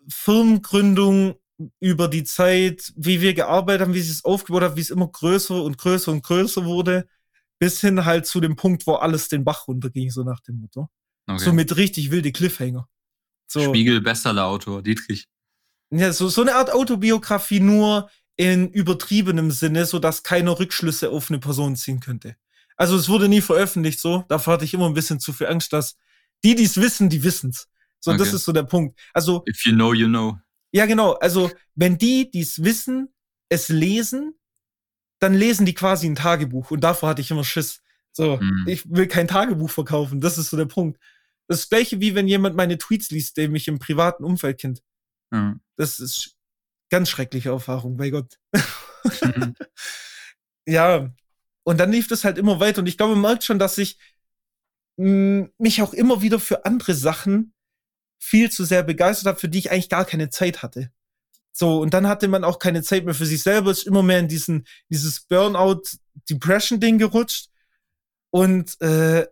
Firmengründung über die Zeit, wie wir gearbeitet haben, wie sich es aufgebaut hat, wie es immer größer und größer und größer wurde, bis hin halt zu dem Punkt, wo alles den Bach runterging, so nach dem Motto. Okay. So mit richtig wilde Cliffhanger. So. Spiegel Bestseller Autor, Dietrich. Ja, so, so eine Art Autobiografie nur in übertriebenem Sinne, so dass keiner Rückschlüsse auf eine Person ziehen könnte. Also es wurde nie veröffentlicht so. Dafür hatte ich immer ein bisschen zu viel Angst, dass die, die es wissen, die wissen's. So, okay. das ist so der Punkt. Also. If you know, you know. Ja, genau. Also, wenn die, die es wissen, es lesen, dann lesen die quasi ein Tagebuch. Und davor hatte ich immer Schiss. So, mhm. ich will kein Tagebuch verkaufen. Das ist so der Punkt. Das gleiche wie wenn jemand meine Tweets liest, der mich im privaten Umfeld kennt. Mhm. Das ist ganz schreckliche Erfahrung, bei Gott. Mhm. ja, und dann lief das halt immer weiter. Und ich glaube, man merkt schon, dass ich mh, mich auch immer wieder für andere Sachen viel zu sehr begeistert habe, für die ich eigentlich gar keine Zeit hatte. So, und dann hatte man auch keine Zeit mehr für sich selber, ist immer mehr in diesen, dieses Burnout-Depression-Ding gerutscht und äh,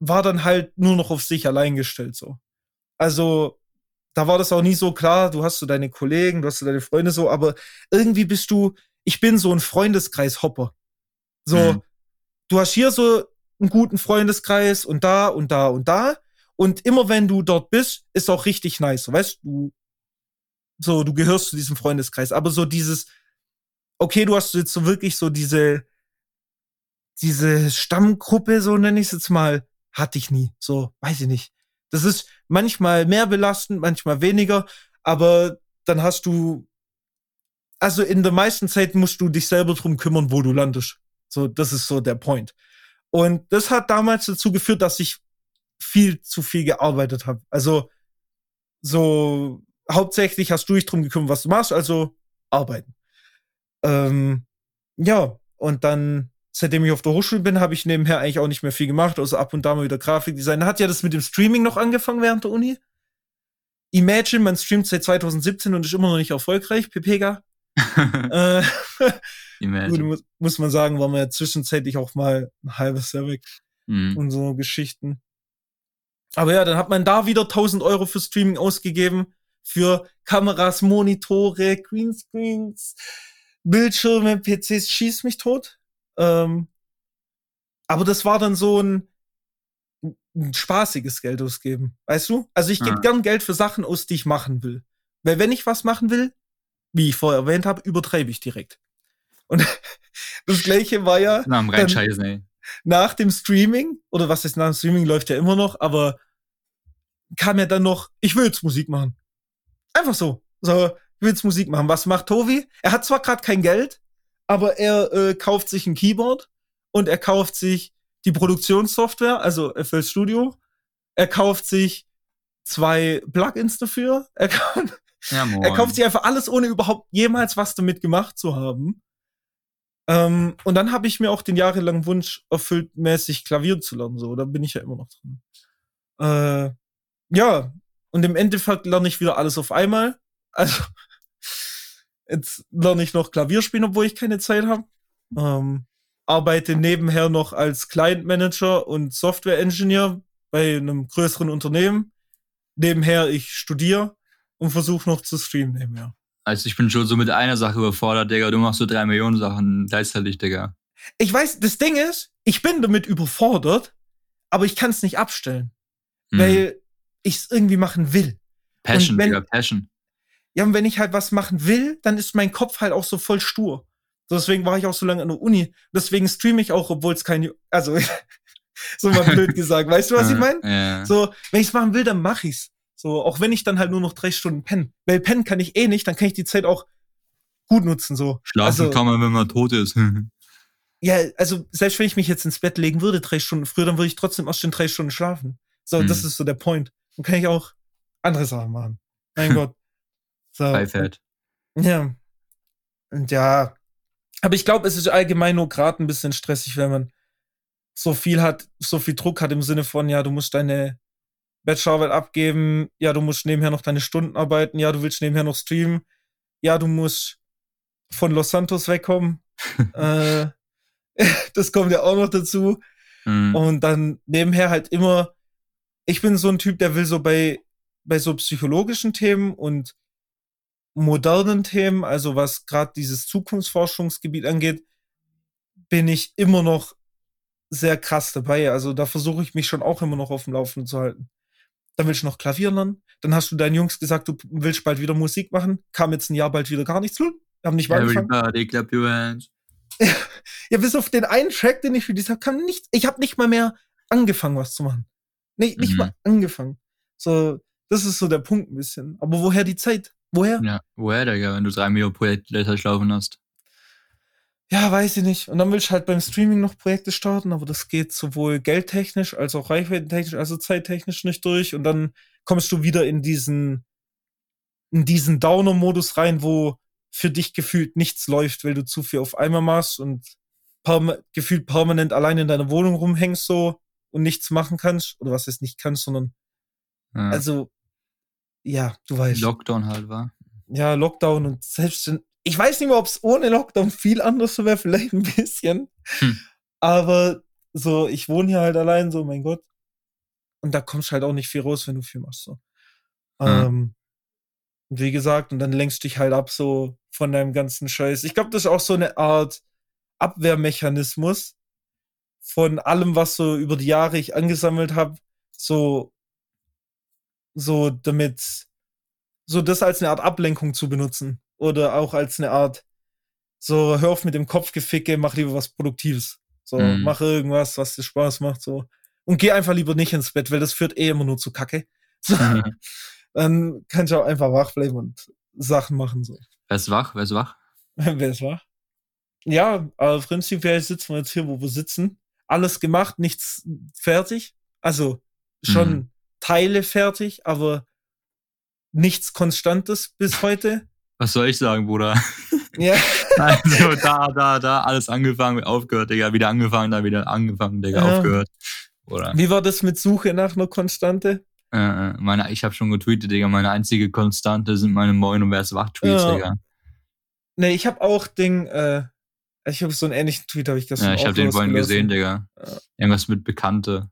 war dann halt nur noch auf sich allein gestellt so. Also da war das auch nie so klar, du hast so deine Kollegen, du hast so deine Freunde so, aber irgendwie bist du, ich bin so ein Freundeskreis-Hopper. So, mhm. du hast hier so einen guten Freundeskreis und da und da und da. Und immer wenn du dort bist, ist auch richtig nice. Weißt du, so, du gehörst zu diesem Freundeskreis. Aber so dieses, okay, du hast jetzt so wirklich so diese, diese Stammgruppe, so nenne ich es jetzt mal, hatte ich nie. So, weiß ich nicht. Das ist manchmal mehr belastend, manchmal weniger, aber dann hast du, also in der meisten Zeit musst du dich selber drum kümmern, wo du landest. So, das ist so der Point. Und das hat damals dazu geführt, dass ich viel zu viel gearbeitet habe. Also so hauptsächlich hast du dich drum gekümmert, was du machst, also arbeiten. Ähm, ja, und dann, seitdem ich auf der Hochschule bin, habe ich nebenher eigentlich auch nicht mehr viel gemacht, außer ab und da mal wieder Grafikdesign. Hat ja das mit dem Streaming noch angefangen während der Uni. Imagine, man streamt seit 2017 und ist immer noch nicht erfolgreich, PPG. äh, Gut, muss, muss man sagen, war man ja zwischenzeitlich auch mal ein halbes Jahr weg. Mhm. Und so Geschichten. Aber ja, dann hat man da wieder 1000 Euro für Streaming ausgegeben. Für Kameras, Monitore, Greenscreens, Bildschirme, PCs, schieß mich tot. Ähm, aber das war dann so ein, ein spaßiges Geld ausgeben. Weißt du? Also ich gebe ja. gern Geld für Sachen aus, die ich machen will. Weil wenn ich was machen will, wie ich vorher erwähnt habe, übertreibe ich direkt. Und das gleiche war ja. Na, am Reinscheißen, ey. Nach dem Streaming, oder was ist nach dem Streaming, läuft ja immer noch, aber kam ja dann noch, ich will jetzt Musik machen. Einfach so. So, ich will jetzt Musik machen. Was macht Tobi? Er hat zwar gerade kein Geld, aber er äh, kauft sich ein Keyboard und er kauft sich die Produktionssoftware, also FL Studio. Er kauft sich zwei Plugins dafür. Er, kann, ja, er kauft sich einfach alles, ohne überhaupt jemals was damit gemacht zu haben. Ähm, und dann habe ich mir auch den jahrelangen Wunsch erfüllt, mäßig Klavier zu lernen. So, da bin ich ja immer noch drin. Äh, ja, und im Endeffekt lerne ich wieder alles auf einmal. Also, jetzt lerne ich noch Klavier spielen, obwohl ich keine Zeit habe. Ähm, arbeite nebenher noch als Client Manager und Software Engineer bei einem größeren Unternehmen. Nebenher ich studiere und versuche noch zu streamen nebenher. Also ich bin schon so mit einer Sache überfordert, Digga. Du machst so drei Millionen Sachen gleichzeitig, Digga. Ich weiß, das Ding ist, ich bin damit überfordert, aber ich kann es nicht abstellen. Mhm. Weil ich es irgendwie machen will. Passion, wenn, Digga, Passion. Ja, und wenn ich halt was machen will, dann ist mein Kopf halt auch so voll stur. Deswegen war ich auch so lange an der Uni. Deswegen streame ich auch, obwohl es keine, also so mal blöd gesagt. Weißt du, was ich meine? Ja. So, wenn ich es machen will, dann mach ich's. So, auch wenn ich dann halt nur noch drei Stunden penne. Weil pennen kann ich eh nicht, dann kann ich die Zeit auch gut nutzen, so. Schlafen also, kann man, wenn man tot ist. ja, also, selbst wenn ich mich jetzt ins Bett legen würde, drei Stunden früher, dann würde ich trotzdem erst in drei Stunden schlafen. So, mhm. das ist so der Point. Dann kann ich auch andere Sachen machen. Mein Gott. So. Fett. Ja. Und ja. Aber ich glaube, es ist allgemein nur gerade ein bisschen stressig, wenn man so viel hat, so viel Druck hat im Sinne von, ja, du musst deine Bachelorarbeit abgeben, ja, du musst nebenher noch deine Stunden arbeiten, ja, du willst nebenher noch streamen, ja, du musst von Los Santos wegkommen. äh, das kommt ja auch noch dazu. Mhm. Und dann nebenher halt immer, ich bin so ein Typ, der will so bei, bei so psychologischen Themen und modernen Themen, also was gerade dieses Zukunftsforschungsgebiet angeht, bin ich immer noch sehr krass dabei. Also da versuche ich mich schon auch immer noch auf dem Laufenden zu halten dann willst du noch Klavier lernen, dann hast du deinen Jungs gesagt, du willst bald wieder Musik machen, kam jetzt ein Jahr bald wieder gar nichts tun, haben nicht weitergefangen. Everybody clap your hands. ja, bis auf den einen Track, den ich für dich habe, kann nicht, ich habe nicht mal mehr angefangen, was zu machen. Nicht, nicht mhm. mal angefangen. So, das ist so der Punkt ein bisschen. Aber woher die Zeit? Woher? Ja, woher, Digga, wenn du drei Millionen Projekte schlafen hast? ja, weiß ich nicht. Und dann will ich halt beim Streaming noch Projekte starten, aber das geht sowohl geldtechnisch als auch reichweitentechnisch, also zeittechnisch nicht durch. Und dann kommst du wieder in diesen, in diesen Downer-Modus rein, wo für dich gefühlt nichts läuft, weil du zu viel auf einmal machst und perma gefühlt permanent allein in deiner Wohnung rumhängst so und nichts machen kannst. Oder was heißt nicht kannst, sondern ja. also, ja, du weißt. Lockdown halt war. Ja, Lockdown und selbst ich weiß nicht mehr, ob es ohne Lockdown viel anders wäre, vielleicht ein bisschen. Hm. Aber so, ich wohne hier halt allein, so, mein Gott. Und da kommst halt auch nicht viel raus, wenn du viel machst. So. Hm. Ähm, Und wie gesagt, und dann lenkst du dich halt ab so von deinem ganzen Scheiß. Ich glaube, das ist auch so eine Art Abwehrmechanismus von allem, was so über die Jahre ich angesammelt habe, so, so damit, so das als eine Art Ablenkung zu benutzen. Oder auch als eine Art, so, hör auf mit dem Kopfgeficke, mach lieber was Produktives. So, Mhm. mach irgendwas, was dir Spaß macht, so. Und geh einfach lieber nicht ins Bett, weil das führt eh immer nur zu Kacke. So, dann kannst du auch einfach wach bleiben und Sachen machen, so. Wer ist wach? Wer ist wach? Wer ist wach? Ja, aber prinzipiell sitzen wir jetzt hier, wo wir sitzen. Alles gemacht, nichts fertig. Also schon Mhm. Teile fertig, aber nichts Konstantes bis heute. Was soll ich sagen, Bruder? Ja. Also da, da, da, alles angefangen, aufgehört, Digga. Wieder angefangen, dann wieder angefangen, Digga, Ja. aufgehört. Oder? Wie war das mit Suche nach einer Konstante? Äh, äh, meine, ich habe schon getweetet, Digga. Meine einzige Konstante sind meine Moin und wer ist wach Tweets, Ja. Digga. Ne, ich habe auch Ding, äh, ich habe so einen ähnlichen Tweet, habe ich gestern Ja, ich habe den vorhin gesehen, Digga. Ja. Irgendwas mit Bekannte.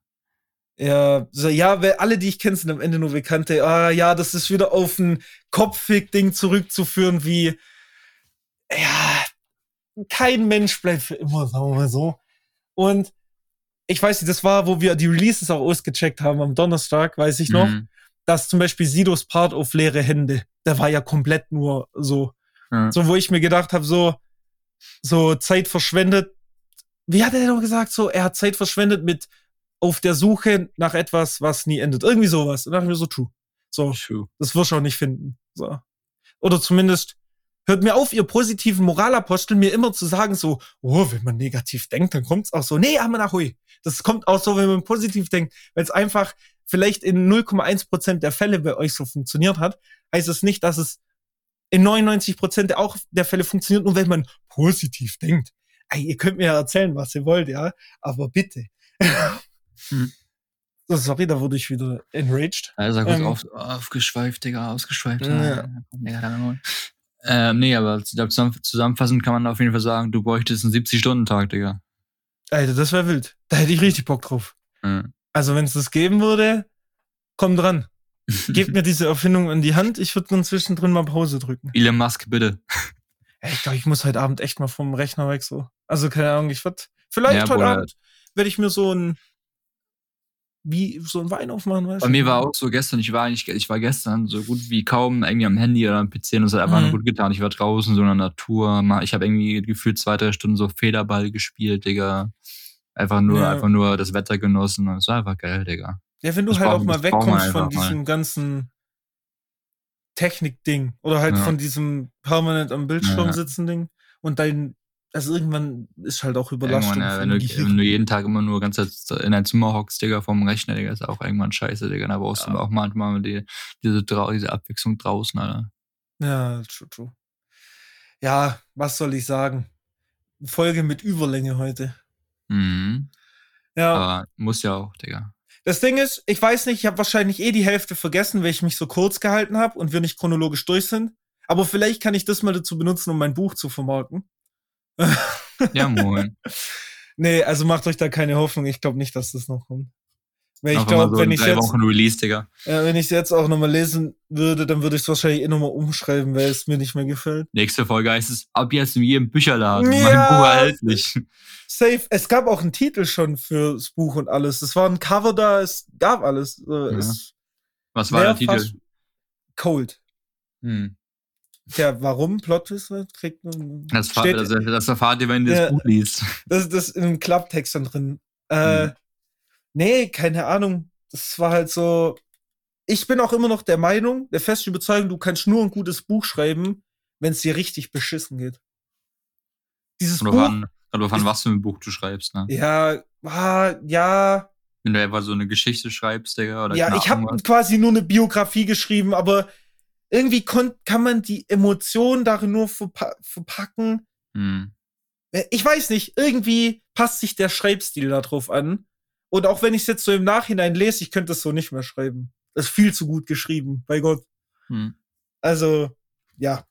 Ja, so, ja, weil alle, die ich kenne, sind am Ende nur Bekannte. Ah, ja, das ist wieder auf ein Kopffick-Ding zurückzuführen, wie, ja, kein Mensch bleibt für immer, sagen wir mal so. Und ich weiß nicht, das war, wo wir die Releases auch ausgecheckt haben am Donnerstag, weiß ich noch, Mhm. dass zum Beispiel Sidos Part auf leere Hände, der war ja komplett nur so, Ja. so, wo ich mir gedacht habe, so, so Zeit verschwendet. Wie hat er denn noch gesagt? So, er hat Zeit verschwendet mit auf der Suche nach etwas, was nie endet. Irgendwie sowas. Und dann dachte ich mir so, true. So, True. das wirst du auch nicht finden. So. Oder zumindest hört mir auf, ihr positiven Moralapostel mir immer zu sagen, so, oh, wenn man negativ denkt, dann kommt's auch so. Nee, Amanachui. Das kommt auch so, wenn man positiv denkt. Weil es einfach vielleicht in 0,1 Prozent der Fälle bei euch so funktioniert hat, heißt es nicht, dass es in 99 Prozent der auch der Fälle funktioniert, nur wenn man positiv denkt. Ey, ihr könnt mir ja erzählen, was ihr wollt, ja, aber bitte. Hm. So, sorry, da wurde ich wieder enraged. Also kurz Ähm. auf, aufgeschweift, Digga, ausgeschweift. Ja. Ähm, nee, aber zusammenfassend kann man auf jeden Fall sagen, du bräuchtest einen 70-Stunden-Tag, Digga. Alter, das wäre wild. Da hätte ich richtig Bock drauf. Ja. Also, wenn es das geben würde, komm dran. Gebt mir diese Erfindung in die Hand. Ich würde dann zwischendrin mal Pause drücken. Elon Musk, bitte. Ich glaube, ich muss heute Abend echt mal vom Rechner weg so. Also, keine Ahnung, ich würde vielleicht Ja, heute. Abend werde ich mir so ein wie so ein Wein aufmachen, weißt Bei mir war auch so gestern, ich war eigentlich, ich war gestern so gut wie kaum irgendwie am Handy oder am PC und es hat einfach Mhm. nur gut getan. Ich war draußen so in der Natur, ich habe irgendwie gefühlt zwei, drei Stunden so Federball gespielt, Digga. Einfach nur, Ja. einfach nur das Wetter genossen. und Es war einfach geil, Digga. Ja, wenn du Das halt braucht- auch mal wegkommst von einfach mal. diesem ganzen Technik-Ding oder halt Ja. von diesem permanent am Bildschirm Ja. sitzen Ding und dein, also irgendwann ist halt auch Überlastung. Ja, wenn, du, wenn du jeden Tag immer nur ganz in dein Zimmer hockst, Digga, vom Rechner, Digga, ist auch irgendwann scheiße, Digga. Da brauchst du auch manchmal die, diese, diese Abwechslung draußen, Alter. Ja, true, true. Ja, was soll ich sagen? Folge mit Überlänge heute. Mhm. Ja, Aber muss ja auch, Digga. Das Ding ist, ich weiß nicht, ich habe wahrscheinlich eh die Hälfte vergessen, weil ich mich so kurz gehalten habe und wir nicht chronologisch durch sind. Aber vielleicht kann ich das mal dazu benutzen, um mein Buch zu vermarkten. Ja, moin. Nee, also macht euch da keine Hoffnung. Ich glaube nicht, dass das noch kommt. Weil ich glaube, so wenn ich jetzt, Release, Digga. ja, wenn ich jetzt auch nochmal lesen würde, dann würde ich es wahrscheinlich eh nochmal umschreiben, weil es mir nicht mehr gefällt. Nächste Folge heißt es, ab jetzt in jedem Bücherladen. Mein Ja. Buch erhältlich. Safe. Es gab auch einen Titel schon fürs Buch und alles. Es war ein Cover da, es gab alles. Äh, Ja. Es Was war der Titel? Cold. Hm. Ja, warum? Plot Twist ne? kriegt man. Das, steht, das, das erfahrt ihr, wenn ihr das Buch liest. das, das ist in einem Klapptext dann drin. Äh, Mhm. Nee, keine Ahnung. Das war halt so. Ich bin auch immer noch der Meinung, der festen Überzeugung, du kannst nur ein gutes Buch schreiben, wenn es dir richtig beschissen geht. Dieses Oder Buch. wann, oder wann was für ein Buch du schreibst, ne? Ja, ah, ja, Wenn du einfach so eine Geschichte schreibst, Digga, oder ja, ich habe quasi nur eine Biografie geschrieben, aber irgendwie kann man die Emotionen darin nur verpa verpacken. Hm. Äh, Ich weiß nicht, irgendwie passt sich der Schreibstil darauf an. Und auch wenn ich es jetzt so im Nachhinein lese, ich könnte es so nicht mehr schreiben. Das ist viel zu gut geschrieben, bei Gott. Hm. Also, ja.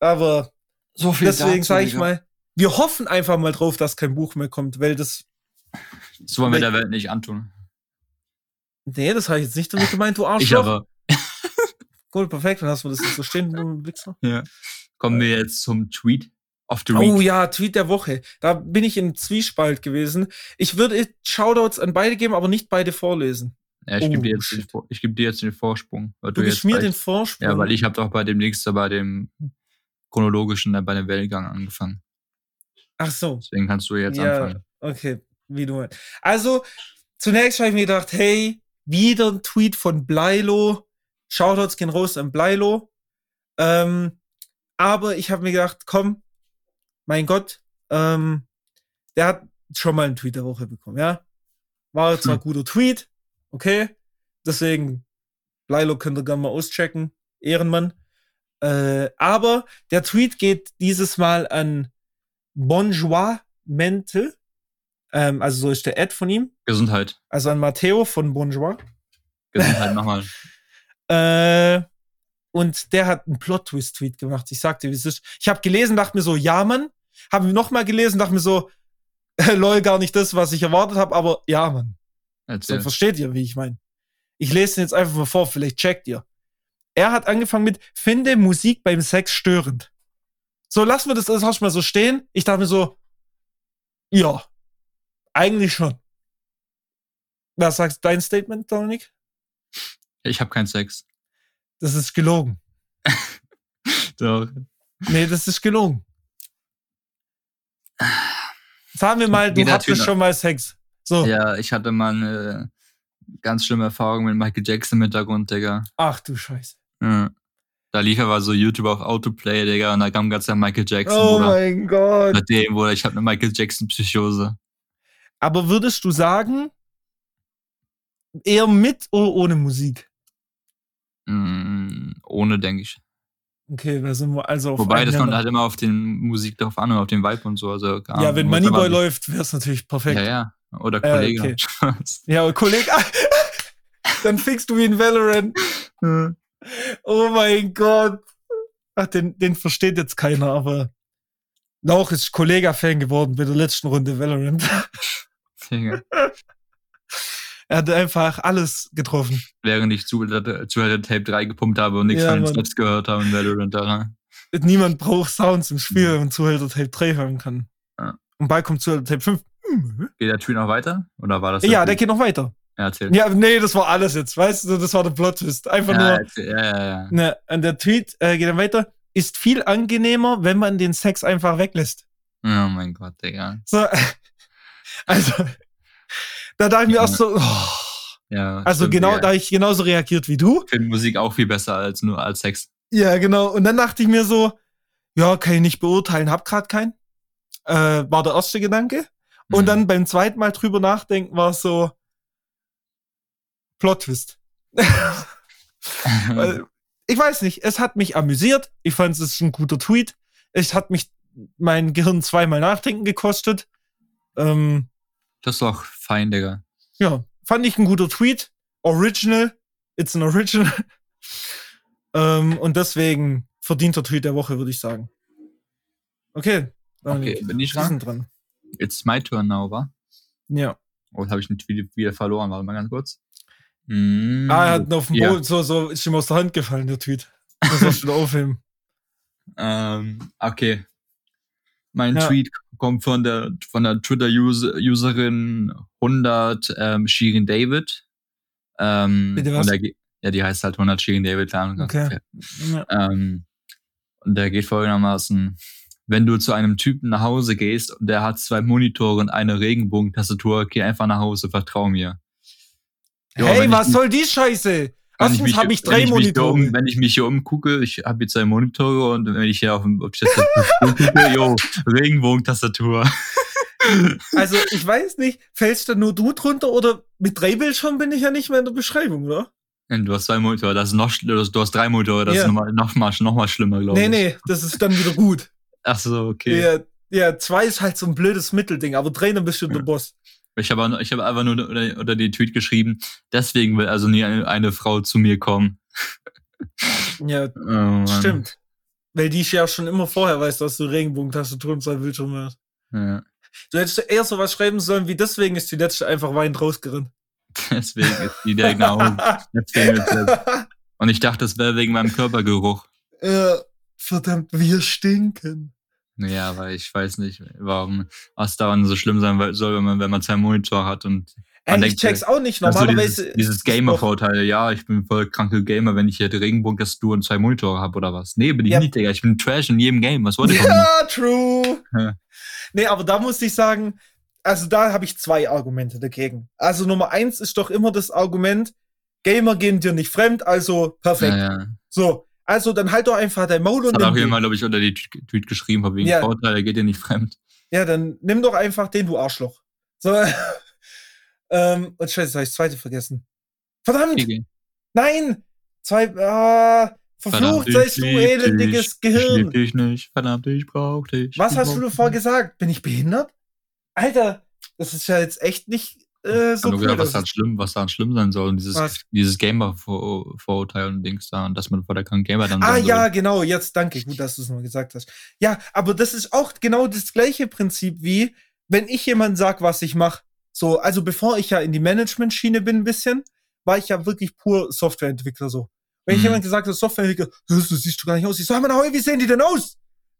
Aber So deswegen sage ich mal, wir hoffen einfach mal drauf, dass kein Buch mehr kommt, weil das. So wollen wir der Welt nicht antun. Nee, das habe ich jetzt nicht damit gemeint, du Ich Arschloch. aber. Gut, perfekt. Dann hast du das jetzt so stehen, du Wichser. Ja. Kommen wir jetzt zum Tweet of the Oh Week. ja, Tweet der Woche. Da bin ich im Zwiespalt gewesen. Ich würde Shoutouts an beide geben, aber nicht beide vorlesen. Ja, ich gebe Oh, dir, jetzt den ich geb dir jetzt den Vorsprung. Weil Du, jetzt gibst mir den Vorsprung. Ja, weil ich habe doch bei dem nächsten, bei dem chronologischen, äh, bei dem Wellengang angefangen. Ach so. Deswegen kannst du jetzt Ja. anfangen. Okay, wie du meinst. Also, zunächst habe ich mir gedacht, hey, wieder ein Tweet von Bleilo. Shoutouts gehen raus an Bleilo. Ähm, aber ich habe mir gedacht, komm, mein Gott, ähm, der hat schon mal einen Tweet der Woche bekommen, ja. War zwar Hm. guter Tweet, okay. Deswegen, Bleilo könnt ihr gerne mal auschecken. Ehrenmann. Äh, aber der Tweet geht dieses Mal an Bonjour Mental. Ähm, also so ist der Ad von ihm. Gesundheit. Also an Matteo von Bonjour. Gesundheit nochmal. Äh, und der hat einen Plot-Twist-Tweet gemacht. Ich sagte, wie es ist. Ich habe gelesen, dachte mir so, ja, Mann. Habe nochmal gelesen, dachte mir so, lol, gar nicht das, was ich erwartet habe, aber ja, Mann. So, versteht ihr, wie ich meine? Ich lese den jetzt einfach mal vor, vielleicht checkt ihr. Er hat angefangen mit, finde Musik beim Sex störend. So, lassen wir das das erstmal so stehen. Ich dachte mir so, ja, eigentlich schon. Was sagst du dein Statement, Dominik? Ich habe keinen Sex. Das ist gelogen. Doch. Nee, das ist gelogen. Sagen wir mal, du hattest schon mal Sex. So, Ja, ich hatte mal eine ganz schlimme Erfahrung mit Michael Jackson im Hintergrund, Digga. ach du Scheiße. Ja. Da lief aber so YouTube auf Autoplay, Digga, und da kam ganz der Michael Jackson, Oh Bruder. mein Gott. Seitdem, Bruder, ich habe eine Michael Jackson-Psychose. Aber würdest du sagen, eher mit oder ohne Musik? Mm, ohne, denke ich. Okay, da sind wir also auf Wobei, das kommt halt immer auf den Musik drauf an und auf den Vibe und so. Also, Ja, Ahnung, wenn Moneyboy läuft, wäre es natürlich perfekt. Ja, ja. Oder Äh, Kollege. okay. Ja, und Kollege, dann fixst du in Valorant. Oh mein Gott. Ach, den, den versteht jetzt keiner, aber Lauch ist Kollega-Fan geworden bei der letzten Runde Valorant. Er hat einfach alles getroffen. Während ich Zuhälter Zuhälter Tape 3 gepumpt habe und nichts Ja, von den. Snaps gehört habe in Valorant daran. Niemand braucht Sounds im Spiel, wenn man Zuhälter Tape 3 hören kann. Ja. Und bald kommt Zuhälter Tape 5. Geht der Tweet noch weiter? Oder war das Ja, der geht noch weiter. Ja, erzähl. Ja, nee, das war alles jetzt, weißt du, das war der Plot-Twist. Einfach ja, nur, erzähl. ja, ja, ja. ne, und der Tweet äh, geht dann weiter. Ist viel angenehmer, wenn man den Sex einfach weglässt. Oh mein Gott, Digga. So, also, da dachte ich mir Ja. auch so, oh, Ja, also stimmt, genau, Digga. da ich genauso reagiert wie du. Ich finde Musik auch viel besser als nur als Sex. Ja, genau. Und dann dachte ich mir so, ja, kann ich nicht beurteilen, hab grad keinen. Äh, war der erste Gedanke. Und Mhm. dann beim zweiten Mal drüber nachdenken war es so Plot-Twist. Ich weiß nicht, es hat mich amüsiert. Ich fand es ist ein guter Tweet. Es hat mich mein Gehirn zweimal nachdenken gekostet. Ähm, das ist doch fein, Digga. ja, fand ich ein guter Tweet. Original. It's an original. ähm, und deswegen verdienter Tweet der Woche, würde ich sagen. Okay. Okay, bin ich dran? dran. It's my turn now, wa? Ja. Oh, habe ich den Tweet wieder verloren. Warte mal ganz kurz. Mm, Ah, er hat auf dem ja. Boden, so, so ist ihm aus der Hand gefallen, der Tweet. Das du wieder aufheben. Ähm, okay. Mein Ja. Tweet kommt von der, von der Twitter-Userin 100 ähm, Shirin David. Ähm, Bitte was? Und der, ge- ja, die heißt halt 100 Shirin David. keine Ahnung. Okay. Ja. Ähm, und der geht folgendermaßen. Wenn du zu einem Typen nach Hause gehst und der hat zwei Monitore und eine Regenbogentastatur, geh einfach nach Hause, vertrau mir. Ja, hey, was soll die Scheiße? Wenn Erstens habe ich wenn drei mich hier Monitore. Um, wenn ich mich hier umgucke, ich habe hier zwei Monitore und wenn ich hier auf, dem, Tastatur gucke, jo, Regenbogentastatur. Also, ich weiß nicht, fällst da nur du drunter oder mit drei Bildschirmen bin ich ja nicht mehr in der Beschreibung, oder? Du hast zwei Monitore, das ist noch, du hast- drei Monitore, das Ja. ist noch mal, noch, mal, noch mal schlimmer, glaube Nee, ich. nee, das ist dann wieder gut. Ach so, okay. Ja, ja, zwei ist halt so ein blödes Mittelding, aber drei dann bist du Ja. der Boss. Ich habe ich hab einfach nur unter, unter die Tweet geschrieben, deswegen will also nie eine, eine Frau zu mir kommen. Ja, Oh, stimmt. Weil die ja schon immer vorher weiß, dass du Regenbogentastatur und zwei Bildschirme hast. Ja, Du hättest eher sowas schreiben sollen, wie deswegen ist die letzte einfach weinend rausgerannt. deswegen ist die ist das- Und ich dachte, das wäre wegen meinem Körpergeruch. Äh, verdammt, wir stinken. Ja, aber ich weiß nicht, warum was daran so schlimm sein soll, wenn man, wenn man zwei Monitor hat und Ey, ich check's auch nicht. also Normalerweise. dieses, dieses doch- Gamer-Vorteil, ja, ich bin voll kranke Gamer, wenn ich hier die Regenbogen-Tastatur und zwei Monitore habe oder was. Nee, bin ich Ja. nicht, Digga. Ich bin Trash in jedem Game. Was wollte ich? Ja, true. Ja. Nee, aber da muss ich sagen, also da habe ich zwei Argumente dagegen. Also Nummer eins ist doch immer das Argument, Gamer gehen dir nicht fremd, also perfekt. Ja. So, also dann halt doch einfach dein Maul und Das hat auch jemand, glaube ich, unter die Tweet geschrieben, von wegen Ja. Vorteil, der geht dir nicht fremd. Ja, dann nimm doch einfach den, du Arschloch. So. ähm, und scheiße, habe ich das zweite vergessen. Verdammt! Okay. Nein! Zwei, ah, verflucht Verdammt, seist du, ich elendiges. Ich Gehirn. lieb dich nicht. Verdammt, ich brauch dich. Was Ich hast du davor gesagt? Bin ich behindert? Alter, das ist ja jetzt echt nicht äh, so cool. gedacht, was daran schlimm, was daran schlimm sein soll. Und dieses, Was? dieses Gamer-Vorurteil und Dings da, und dass man vor der kranken Gamer dann Ah ja, soll. genau, jetzt danke, gut, dass du es mal gesagt hast. Ja, aber das ist auch genau das gleiche Prinzip wie, wenn ich jemand sag, was ich mache. So, also bevor ich ja in die Management-Schiene bin ein bisschen, war ich ja wirklich pur Softwareentwickler so. Wenn ich Mhm. jemand gesagt hat, Softwareentwickler, "Hä, so siehst du gar nicht aus. Ich sag mal, wie sehen die denn aus?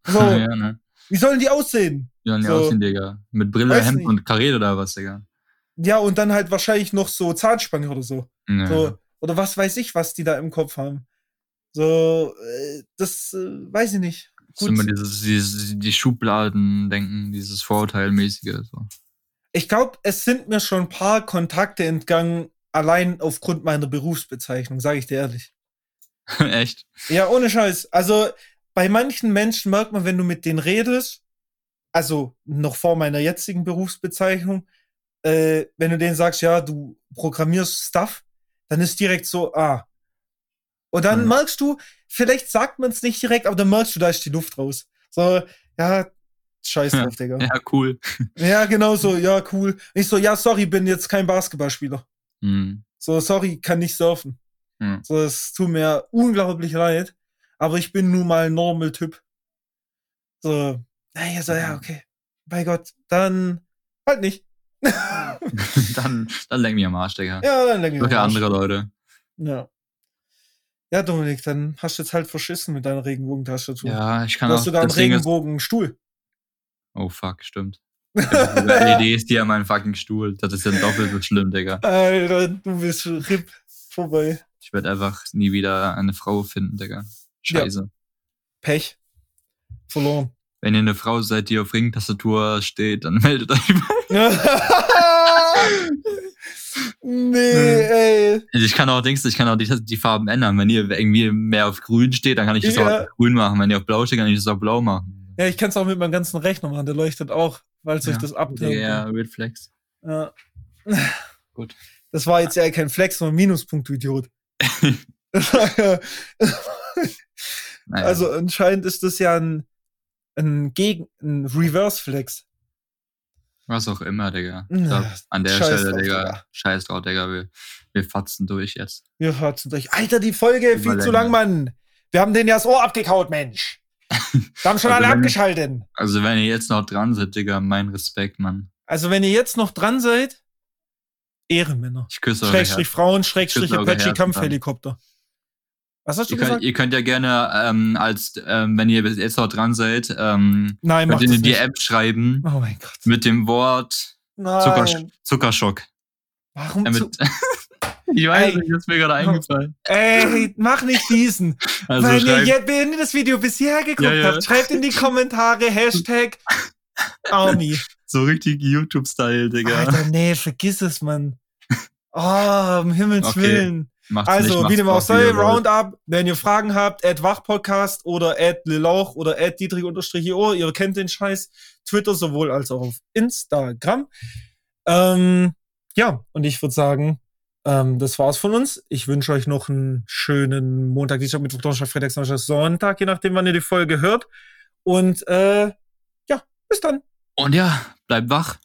So, ja, ne? wie sollen die aussehen? Die sollen ja So. aussehen, Digga. Mit Brille, Hemd nicht. und Karriere oder was, Digga. Ja, und dann halt wahrscheinlich noch so Zahnspange oder so. Ja. So, oder was weiß ich, was die da im Kopf haben. So, äh, das äh, weiß ich nicht. Das ist immer dieses, dieses, die Schubladen denken, dieses Vorurteilmäßige. So. Ich glaube, es sind mir schon ein paar Kontakte entgangen, allein aufgrund meiner Berufsbezeichnung, sage ich dir ehrlich. Echt? Ja, ohne Scheiß. Also, bei manchen Menschen merkt man, wenn du mit denen redest, also noch vor meiner jetzigen Berufsbezeichnung, äh, wenn du denen sagst, ja, du programmierst Stuff, dann ist direkt so, ah. Und dann Mhm. merkst du, vielleicht sagt man es nicht direkt, aber dann merkst du, da ist die Luft raus. So, ja, scheiß drauf, Digga. Ja, cool. Ja, genau so, ja, cool. Ich so, ja, sorry, bin jetzt kein Basketballspieler. Hm. So, sorry, kann nicht surfen. Hm. So, es tut mir unglaublich leid, aber ich bin nun mal ein Normal-Typ. So, naja, so, ja, okay. Bei Gott, dann halt nicht. Ja, dann, dann lenk mich am Arsch, Digga. dann lenke ich Doch mich ja am Arsch. andere Leute. Ja. Ja, Dominik, dann hast du jetzt halt verschissen mit deiner Regenbogentastatur. Ja, ich kann du auch. hast einen das Ding ist- Regenbogenstuhl. Oh fuck, stimmt. Hab sogar LEDs hier an meinem fucking Stuhl. Das ist ja doppelt so schlimm, Digga. Alter, du bist RIP vorbei. Ich werde einfach nie wieder eine Frau finden, Digga. Scheiße. Pech. Verloren. Wenn ihr eine Frau seid, die auf Ringtastatur steht, dann meldet euch bei nee, ey. Also Ich kann auch Dings, ich kann auch die, die Farben ändern. Wenn ihr irgendwie mehr auf grün steht, dann kann ich das Ja. auch auf grün machen. Wenn ihr auf blau steht, kann ich das auch blau machen. Ja, ich kann es auch mit meinem ganzen Rechner machen, der leuchtet auch, weil es euch das abtönt. Ja, Red Flex. Ja. Gut. Das war jetzt ja kein Flex, sondern Minuspunkt, du Idiot. Ja- Naja. also anscheinend ist das ja ein, ein Gegen, ein Reverse-Flex. was auch immer, Digga. Glaub, an der scheiß Stelle, drauf, Digga, Digga. scheiß drauf, Digga. Wir, wir fatzen durch jetzt. Wir fahren durch. Alter, die Folge viel zu lang, Mann. Wir haben den ja das Ohr abgekaut, Mensch. Wir haben schon Also alle wenn- abgeschaltet. Also, wenn ihr jetzt noch dran seid, Digga, mein Respekt, Mann. Also, wenn ihr jetzt noch dran seid, Ehrenmänner. Ich küsse euch. Schrägstrich Frauen, Schrägstrich Apache Kampfhelikopter. Was hast du Ihr könnt, gesagt? ihr könnt ja gerne, ähm, als, ähm, wenn ihr jetzt noch dran seid, ähm, Nein, könnt in die nicht. App schreiben Oh mein Gott. mit dem Wort. Zuckersch Zuckerschock. Warum Damit, zu ich weiß Ey. nicht, das ist mir gerade eingefallen. Ey, mach nicht diesen. Also wenn, ihr jetzt, wenn ihr das Video bisher geguckt Ja, ja. habt, schreibt in die Kommentare Hashtag Army. so richtig YouTube-Style, Digga. Alter, nee, vergiss es, Mann. Oh, um Himmels Okay. Willen. Macht's Also, nicht, wie dem auch sei. Roundup. Wenn ihr Fragen habt, at Wachpodcast oder at Lilauch oder at Dietrich-Ohr. Ihr kennt den Scheiß. Twitter sowohl als auch auf Instagram. Ähm, ja, und ich würde sagen, ähm, das war's von uns. Ich wünsche euch noch einen schönen Montag, Dienstag, Mittwoch, Donnerstag, Freitag, Samstag, Sonntag, je nachdem, wann ihr die Folge hört. Und äh, ja, bis dann. Und ja, bleibt wach.